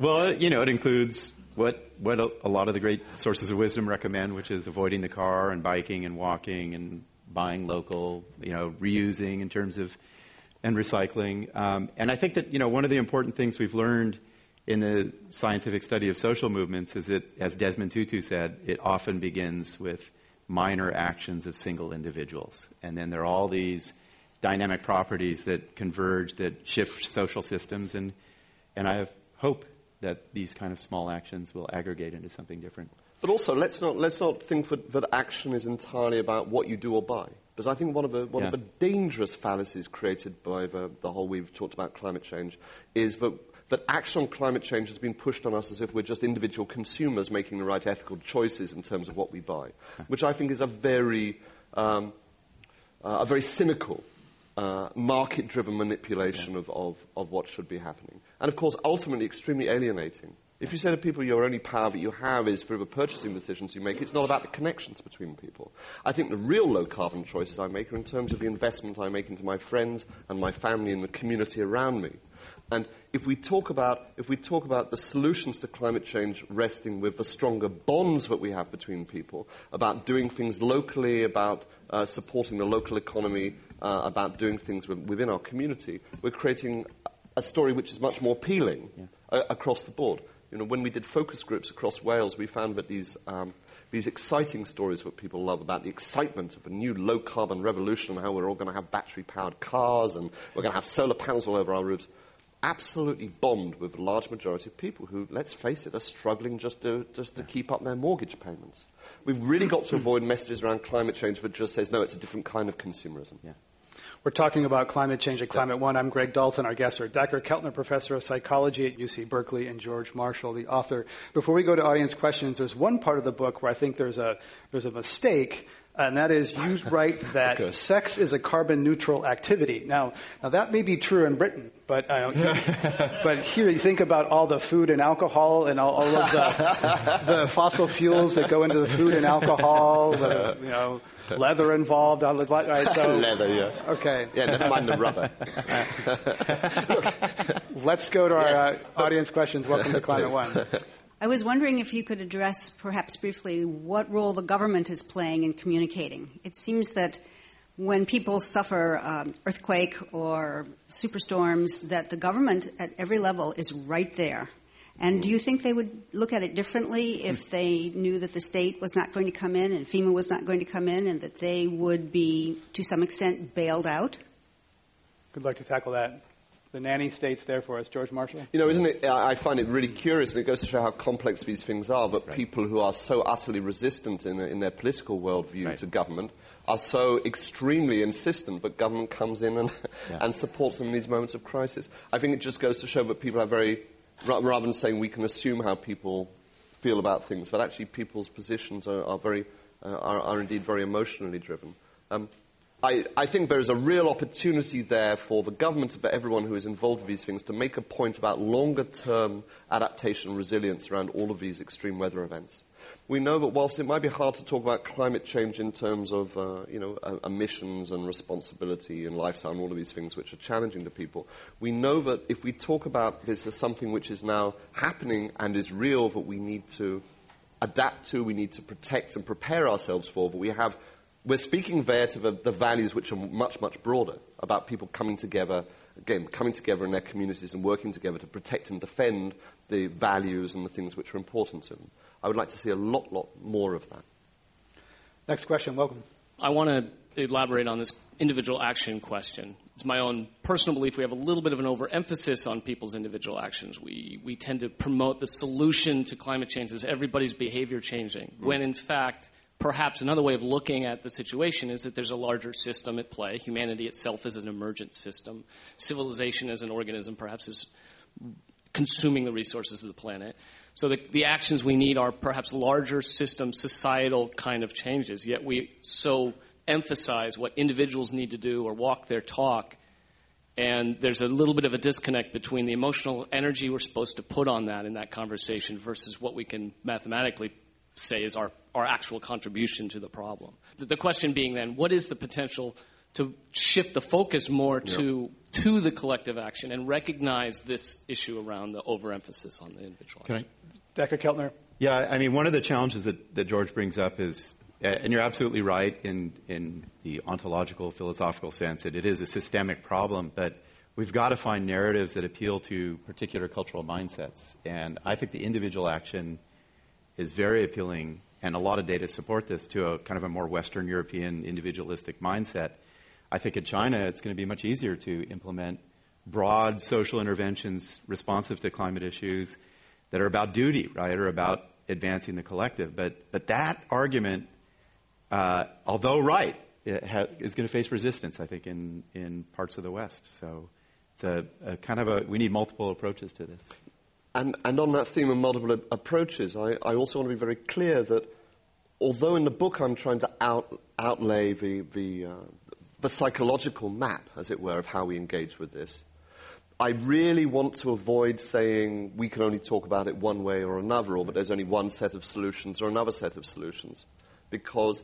well, you know, it includes what, what a, a lot of the great sources of wisdom recommend, which is avoiding the car and biking and walking and buying local, you know, reusing in terms of and recycling. Um, and I think that you know one of the important things we've learned in the scientific study of social movements is that, as Desmond Tutu said, it often begins with minor actions of single individuals, and then there are all these dynamic properties that converge that shift social systems, and and I have hope that these kind of small actions will aggregate into something different.
But also, let's not, let's not think that, that action is entirely about what you do or buy. Because I think one of the, one yeah. of the dangerous fallacies created by the, the whole we've talked about climate change is that, that action on climate change has been pushed on us as if we're just individual consumers making the right ethical choices in terms of what we buy, which I think is a very, um, uh, a very cynical uh, market-driven manipulation yeah. of, of, of what should be happening. And of course, ultimately extremely alienating if you say to people your only power that you have is through the purchasing decisions you make, it's not about the connections between people. I think the real low carbon choices I make are in terms of the investment I make into my friends and my family and the community around me. And if we talk about, if we talk about the solutions to climate change resting with the stronger bonds that we have between people, about doing things locally, about uh, supporting the local economy, uh, about doing things within our community, we're creating a story which is much more appealing yeah. uh, across the board. You know, when we did focus groups across Wales, we found that these, um, these exciting stories that people love about the excitement of a new low carbon revolution and how we're all going to have battery powered cars and we're going to have solar panels all over our roofs absolutely bombed with a large majority of people who, let's face it, are struggling just to, just to keep up their mortgage payments. We've really got to avoid messages around climate change that just says, no, it's a different kind of consumerism.
Yeah. We're talking about climate change at Climate One. I'm Greg Dalton. Our guests are Dacher Keltner, professor of psychology at UC Berkeley, and George Marshall, the author. Before we go to audience questions, there's one part of the book where I think there's a there's a mistake and that is you write that sex is a carbon neutral activity. Now, now that may be true in Britain, but but here you think about all the food and alcohol and all, all of the, the fossil fuels that go into the food and alcohol, the, you know, leather involved. Right,
so, leather, yeah.
Okay.
Yeah, never mind the rubber.
Look, let's go to our yes. uh, audience questions. Welcome to Climate One.
I was wondering if you could address, perhaps briefly, what role the government is playing in communicating. It seems that when people suffer um, earthquake or superstorms, that the government at every level is right there. And do you think they would look at it differently if they knew that the state was not going to come in and FEMA was not going to come in and that they would be, to some extent, bailed out?
Good luck to tackle that the nanny states there for us. George Marshall?
You know, isn't it? I find it really curious, and it goes to show how complex these things are, that right. people who are so utterly resistant in, in their political worldview right. to government are so extremely insistent, but government comes in and, yeah. and supports them in these moments of crisis. I think it just goes to show that people are very, rather than saying we can assume how people feel about things, but actually people's positions are, are very, uh, are, are, indeed very emotionally driven. Um, I, I, think there is a real opportunity there for the government, but everyone who is involved with these things, to make a point about longer term adaptation and resilience around all of these extreme weather events. We know that whilst it might be hard to talk about climate change in terms of uh, you know, uh, emissions and responsibility and lifestyle and all of these things which are challenging to people, we know that if we talk about this as something which is now happening and is real that we need to adapt to, we need to protect and prepare ourselves for, but we have we're speaking there to the, the, values which are much, much broader about people coming together, again, coming together in their communities and working together to protect and defend the values and the things which are important to them. I would like to see a lot, lot more of that.
Next question, welcome.
I want to elaborate on this individual action question. It's my own personal belief we have a little bit of an overemphasis on people's individual actions. We, we tend to promote the solution to climate change as everybody's behavior changing, mm. when in fact, perhaps another way of looking at the situation is that there's a larger system at play. Humanity itself is an emergent system. Civilization as an organism perhaps is consuming the resources of the planet. So the, the actions we need are perhaps larger system, societal kind of changes, yet we so emphasize what individuals need to do or walk their talk And there's a little bit of a disconnect between the emotional energy we're supposed to put on that in that conversation versus what we can mathematically say is our, our actual contribution to the problem. The, the question being then, what is the potential to shift the focus more to to the collective action and recognize this issue around the overemphasis on the individual.
Can I?
Dr. Keltner?
Yeah, I mean, one of the challenges that, that George brings up is, and you're absolutely right in, in the ontological, philosophical sense, that it is a systemic problem, but we've got to find narratives that appeal to particular cultural mindsets. And I think the individual action is very appealing, and a lot of data support this, to a kind of a more Western European individualistic mindset. I think in China it's going to be much easier to implement broad social interventions responsive to climate issues that are about duty, right, or about advancing the collective. But, but that argument, uh, although right, ha- is going to face resistance, I think, in, in parts of the West. So it's a, a kind of a, we need multiple approaches to this.
And, and on that theme of multiple approaches, I, I also want to be very clear that although in the book I'm trying to out, outlay the, the, uh, the psychological map, as it were, of how we engage with this. I really want to avoid saying we can only talk about it one way or another, or but there's only one set of solutions or another set of solutions. Because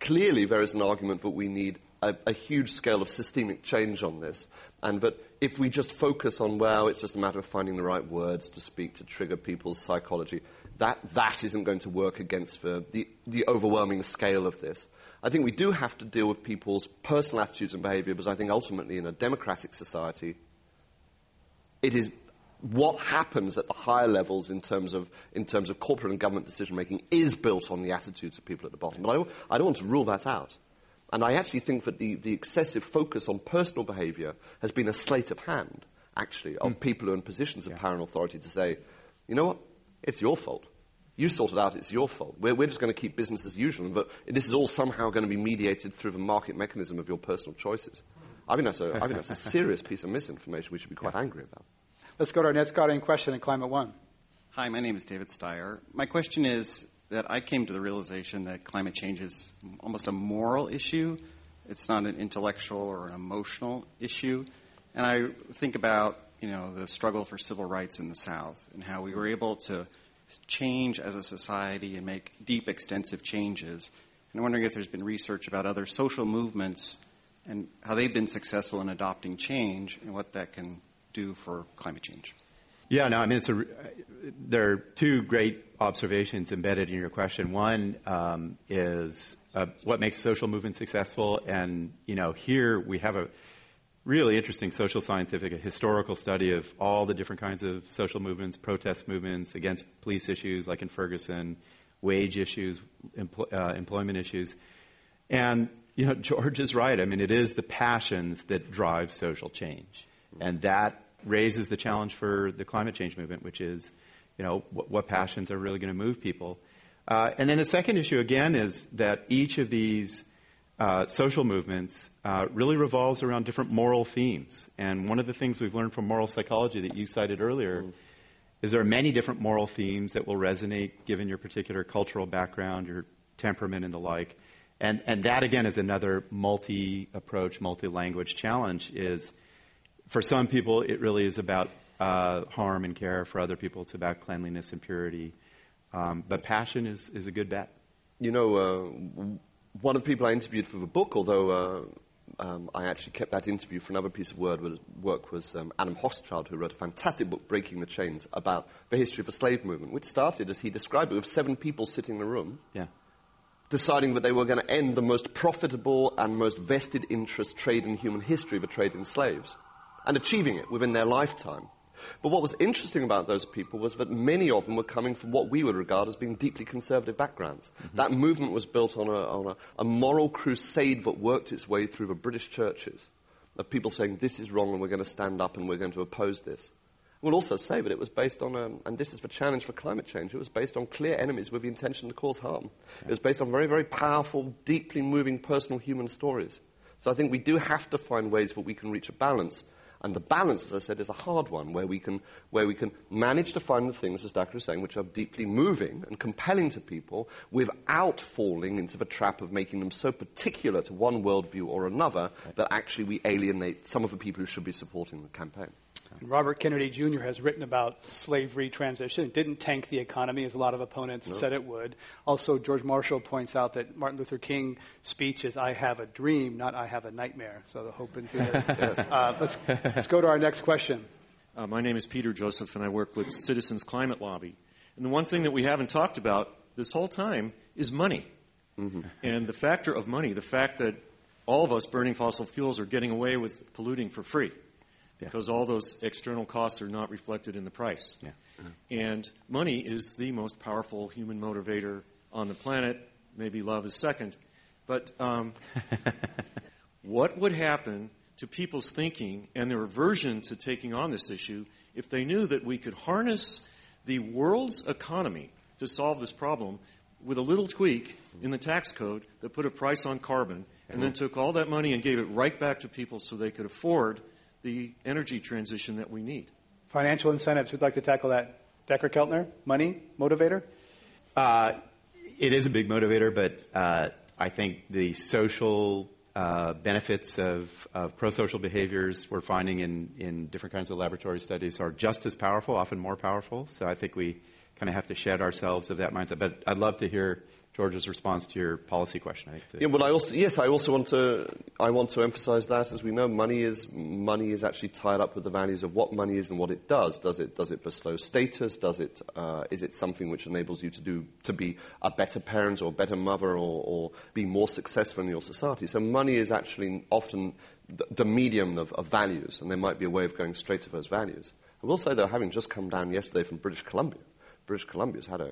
clearly there is an argument that we need a, a, huge scale of systemic change on this. And that if we just focus on, well, it's just a matter of finding the right words to speak to trigger people's psychology, that, that isn't going to work against the, the, the overwhelming scale of this. I think we do have to deal with people's personal attitudes and behavior because I think ultimately in a democratic society, it is what happens at the higher levels in terms of, in terms of corporate and government decision making is built on the attitudes of people at the bottom. But I don't, I don't want to rule that out. And I actually think that the, the excessive focus on personal behavior has been a sleight of hand, actually, of mm. people who are in positions of yeah. power and authority to say, you know what, it's your fault. You sort it out, it's your fault. We're, we're just going to keep business as usual, but this is all somehow going to be mediated through the market mechanism of your personal choices. I think that's a, I think that's a serious piece of misinformation we should be quite yeah. angry about.
Let's go to our next guardian question in Climate One.
Hi, my name is David Steyer. My question is that I came to the realization that climate change is almost a moral issue. It's not an intellectual or an emotional issue. And I think about, you know, the struggle for civil rights in the South and how we were able to change as a society and make deep, extensive changes. And I'm wondering if there's been research about other social movements and how they've been successful in adopting change and what that can do for climate change.
Yeah, no, I mean, it's a, there are two great observations embedded in your question. One um, is uh, what makes social movements successful, and you know, here we have a really interesting social scientific, historical study of all the different kinds of social movements, protest movements against police issues like in Ferguson, wage issues, empl- uh, employment issues. And, you know, George is right. I mean, it is the passions that drive social change. And that raises the challenge for the climate change movement, which is, you know, what, what passions are really going to move people. Uh, and then the second issue, again, is that each of these uh, social movements uh, really revolves around different moral themes. And one of the things we've learned from moral psychology that you cited earlier mm. is there are many different moral themes that will resonate given your particular cultural background, your temperament, and the like. And, and that, again, is another multi approach, multi language challenge. Is for some people, it really is about uh, harm and care. For other people, it's about cleanliness and purity. Um, but passion is, is a good bet.
You know, uh, one of the people I interviewed for the book, although uh, um, I actually kept that interview for another piece of work, was um, Adam Hochschild, who wrote a fantastic book, Breaking the Chains, about the history of the slave movement, which started, as he described it, with seven people sitting in a room.
Yeah.
Deciding that they were going to end the most profitable and most vested interest trade in human history, the trade in slaves, and achieving it within their lifetime. But what was interesting about those people was that many of them were coming from what we would regard as being deeply conservative backgrounds. Mm-hmm. That movement was built on, a, on a, a moral crusade that worked its way through the British churches of people saying this is wrong and we're going to stand up and we're going to oppose this. We'll also say that it was based on, um, and this is the challenge for climate change, it was based on clear enemies with the intention to cause harm. It was based on very, very powerful, deeply moving personal human stories. So I think we do have to find ways that we can reach a balance And the balance, as I said, is a hard one where we can, where we can manage to find the things, as Dacher is saying, which are deeply moving and compelling to people without falling into the trap of making them so particular to one worldview or another that actually we alienate some of the people who should be supporting the campaign.
And Robert Kennedy Jr. has written about slavery transition. It didn't tank the economy as a lot of opponents no. said it would. Also, George Marshall points out that Martin Luther King speech is "I have a dream, not I have a nightmare." So the hope and fear. yes. uh, let's let's go to our next question.
Uh, my name is Peter Joseph, and I work with Citizens Climate Lobby. And the one thing that we haven't talked about this whole time is money. Mm-hmm. And the factor of money, the fact that all of us burning fossil fuels are getting away with polluting for free because all those external costs are not reflected in the price. Yeah. Uh-huh. And money is the most powerful human motivator on the planet. Maybe love is second. But um, what would happen to people's thinking and their aversion to taking on this issue if they knew that we could harness the world's economy to solve this problem with a little tweak in the tax code that put a price on carbon and then took all that money and gave it right back to people so they could afford the energy transition that we need.
Financial incentives. Who'd like to tackle that? Dacher Keltner, money motivator?
Uh, it is a big motivator, but uh, I think the social uh, benefits of, of pro-social behaviors we're finding in, in different kinds of laboratory studies are just as powerful, often more powerful. So I think we kind of have to shed ourselves of that mindset. But I'd love to hear George's response to your policy question. I
yeah, I also yes, I also want to I want to emphasise that as we know, money is money is actually tied up with the values of what money is and what it does. Does it does it bestow status? Does it uh, is it something which enables you to do to be a better parent or a better mother or, or be more successful in your society? So money is actually often the, the medium of, of values, and there might be a way of going straight to those values. I will say though, having just come down yesterday from British Columbia. British Columbia has had a,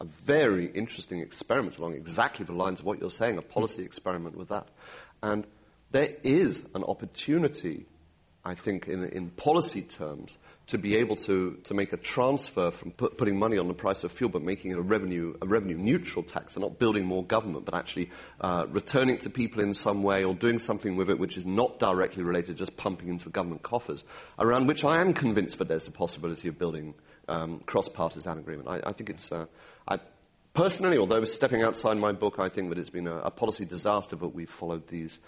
a, a, very interesting experiment along exactly the lines of what you're saying, a policy experiment with that. And there is an opportunity, I think, in, in policy terms, to be able to, to make a transfer from put, putting money on the price of fuel, but making it a revenue, a revenue neutral tax, and not building more government, but actually uh, returning to people in some way or doing something with it which is not directly related, just pumping into government coffers, around which I am convinced that there's a possibility of building um, cross-partisan agreement. I, I think it's, uh, I, personally, although stepping outside my book, I think that it's been a, a policy disaster, but we've followed these,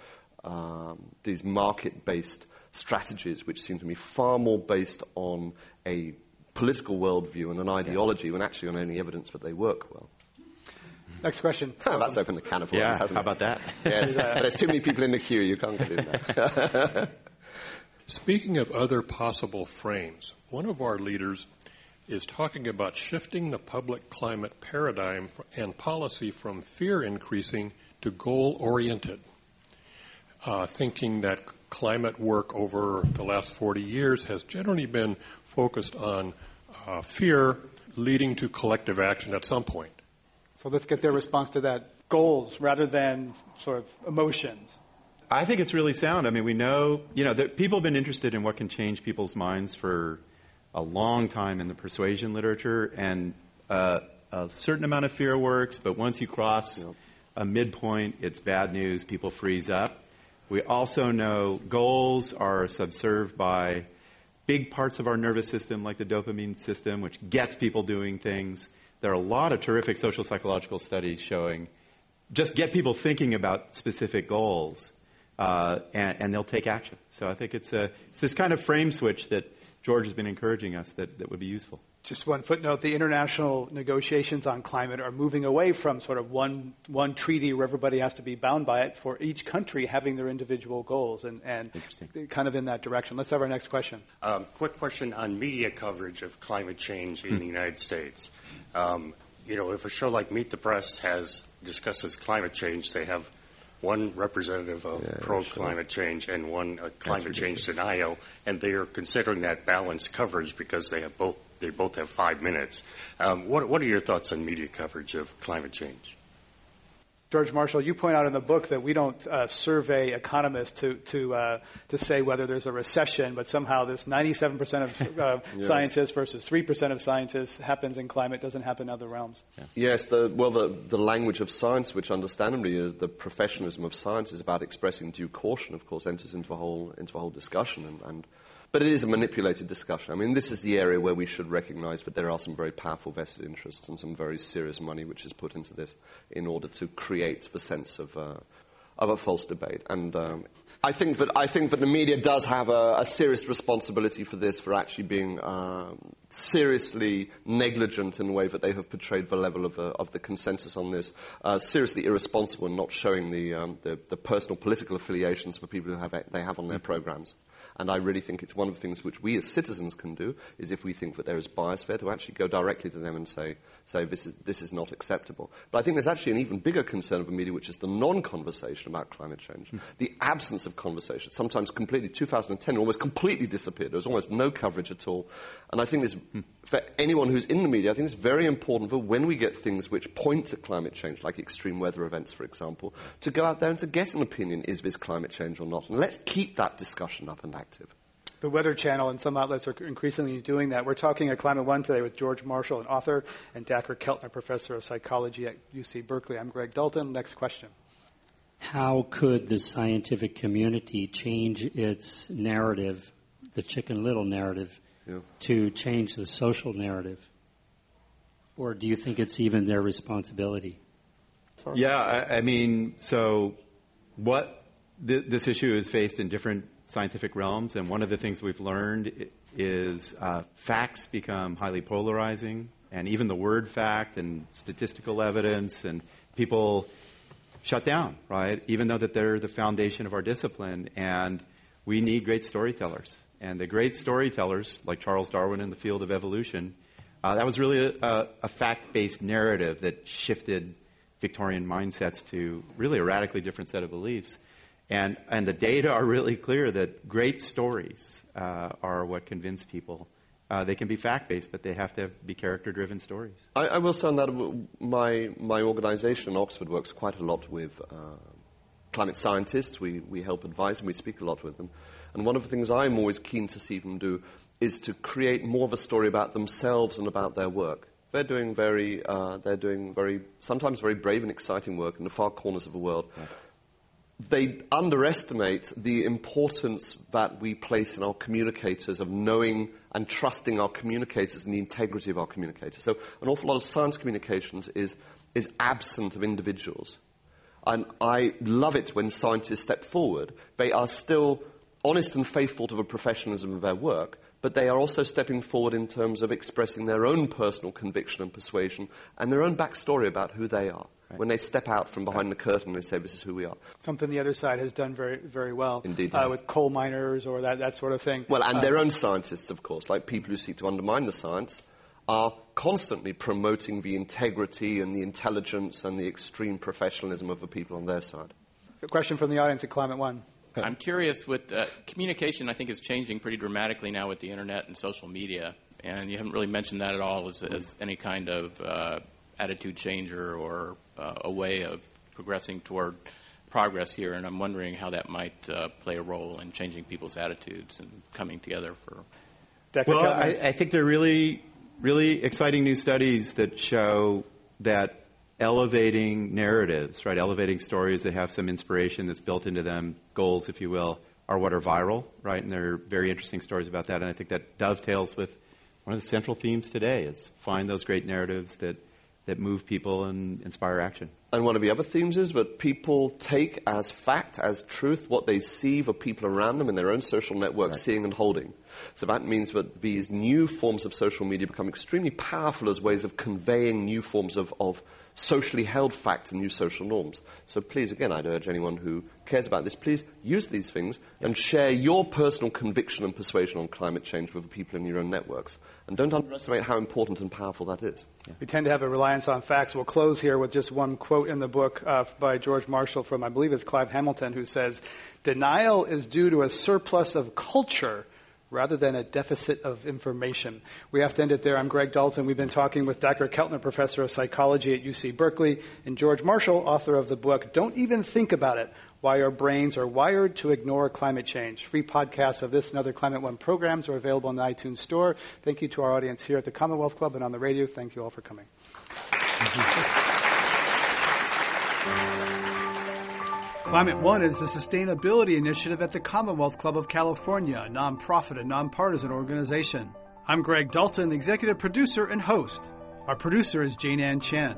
um, these market-based strategies, which seem to me far more based on a political worldview and an ideology yeah. when actually on any evidence that they work well.
Next question.
Oh, that's opened the can of worms,
yeah,
hasn't
how about that?
yes, but there's too many people in the queue. You can't get in there.
Speaking of other possible frames, one of our leaders is talking about shifting the public climate paradigm and policy from fear increasing to goal oriented. Uh, thinking that climate work over the last 40 years has generally been focused on uh, fear leading to collective action at some point.
So let's get their response to that goals rather than sort of emotions.
I think it's really sound. I mean, we know, you know, that people have been interested in what can change people's minds for a long time in the persuasion literature, and uh, a certain amount of fear works, but once you cross yep. a midpoint, it's bad news. People freeze up. We also know goals are subserved by big parts of our nervous system, like the dopamine system, which gets people doing things. There are a lot of terrific social psychological studies showing just get people thinking about specific goals, uh, and, and, they'll take action. So I think it's, a, it's this kind of frame switch that George has been encouraging us that, that would be useful.
Just one footnote the international negotiations on climate are moving away from sort of one, one treaty where everybody has to be bound by it for each country having their individual goals and, and kind of in that direction. Let's have our next question.
Um, quick question on media coverage of climate change in the hmm. United States. Um, you know, if a show like Meet the Press has discusses climate change, they have one representative of yeah, pro climate sure. change and one uh, climate change denial, and they are considering that balanced coverage because they have both they both have five minutes. Um, what what are your thoughts on media coverage of climate change?
George Marshall, you point out in the book that we don't uh, survey economists to to uh, to say whether there's a recession, but somehow this 97% of uh, yeah. scientists versus 3% of scientists happens in climate doesn't happen in other realms.
Yeah. Yes, the, well, the, the language of science, which understandably is the professionalism of science, is about expressing due caution. Of course, enters into a whole into a whole discussion, and, and But it is a manipulated discussion. I mean, this is the area where we should recognize that there are some very powerful vested interests and some very serious money which is put into this in order to create the sense of, uh, of a false debate. And um, I think that I think that the media does have a, a serious responsibility for this, for actually being um, seriously negligent in the way that they have portrayed the level of, uh, of the consensus on this, uh, seriously irresponsible in not showing the, um, the, the personal political affiliations for people who have they have on their programs. And I really think it's one of the things which we as citizens can do is if we think that there is bias there to actually go directly to them and say, say this, is, this is not acceptable. But I think there's actually an even bigger concern of the media, which is the non-conversation about climate change. Mm. The absence of conversation, sometimes completely, 2010 almost completely disappeared. There was almost no coverage at all. And I think this, mm. for anyone who's in the media, I think it's very important for when we get things which point to climate change, like extreme weather events, for example, to go out there and to get an opinion, is this climate change or not? And let's keep that discussion up and active
the Weather Channel and some outlets are increasingly doing that. We're talking at Climate One today with George Marshall, an author, and Dacher Keltner, professor of psychology at UC Berkeley. I'm Greg Dalton. Next question.
How could the scientific community change its narrative, the Chicken Little narrative, yeah. to change the social narrative? Or do you think it's even their responsibility?
Yeah, I, I mean, so what th- this issue is faced in different scientific realms, and one of the things we've learned is uh, facts become highly polarizing, and even the word fact and statistical evidence, and people shut down, right? Even though that they're the foundation of our discipline, and we need great storytellers. And the great storytellers, like Charles Darwin in the field of evolution, uh, that was really a, a fact-based narrative that shifted Victorian mindsets to really a radically different set of beliefs. And, and the data are really clear that great stories uh, are what convince people. Uh, they can be fact based, but they have to be character driven stories.
I, I, will say on that, my, my organization, Oxford, works quite a lot with uh, climate scientists. We, we help advise and we speak a lot with them. And one of the things I'm always keen to see them do is to create more of a story about themselves and about their work. They're doing very, uh, they're doing very, sometimes very brave and exciting work in the far corners of the world they underestimate the importance that we place in our communicators of knowing and trusting our communicators and the integrity of our communicators. So an awful lot of science communications is, is absent of individuals. And I love it when scientists step forward. They are still honest and faithful to the professionalism of their work, but they are also stepping forward in terms of expressing their own personal conviction and persuasion and their own backstory about who they are. Right. When they step out from behind the curtain and say, this is who we are.
Something the other side has done very, very well.
Indeed.
Uh, with coal miners or that, that sort of thing.
Well, and uh, their own scientists, of course, like people who seek to undermine the science, are constantly promoting the integrity and the intelligence and the extreme professionalism of the people on their side.
A question from the audience at Climate One.
I'm curious with uh, communication, I think is changing pretty dramatically now with the internet and social media. And you haven't really mentioned that at all as, as any kind of uh, attitude changer or uh, a way of progressing toward progress here, and I'm wondering how that might uh, play a role in changing people's attitudes and coming together for.
Well, I, I think there are really, really exciting new studies that show that elevating narratives, right, elevating stories that have some inspiration that's built into them, goals, if you will, are what are viral, right? And there are very interesting stories about that. And I think that dovetails with one of the central themes today is find those great narratives that that move people and inspire action.
And one of the other themes is that people take as fact, as truth, what they see the people around them in their own social network right. seeing and holding. So that means that these new forms of social media become extremely powerful as ways of conveying new forms of, of socially held fact and new social norms. So please, again, I'd urge anyone who cares about this, please use these things and share your personal conviction and persuasion on climate change with the people in your own networks. And don't underestimate how important and powerful that is.
Yeah. We tend to have a reliance on facts. We'll close here with just one quote in the book uh, by George Marshall from, I believe it's Clive Hamilton, who says, Denial is due to a surplus of culture rather than a deficit of information. We have to end it there. I'm Greg Dalton. We've been talking with Dr. Keltner, professor of psychology at UC Berkeley, and George Marshall, author of the book, Don't Even Think About It Why Our Brains Are Wired to Ignore Climate Change. Free podcasts of this and other Climate One programs are available in the iTunes Store. Thank you to our audience here at the Commonwealth Club and on the radio. Thank you all for coming. Climate One is the sustainability initiative at the Commonwealth Club of California, a nonprofit and nonpartisan organization. I'm Greg Dalton, the executive producer and host. Our producer is Jane Ann Chen.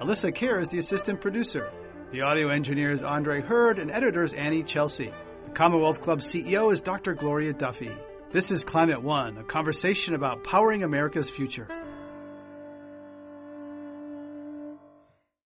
Alyssa Kerr is the assistant producer. The audio engineer is Andre Hurd, and editor is Annie Chelsea. The Commonwealth Club CEO is Dr. Gloria Duffy. This is Climate One, a conversation about powering America's future.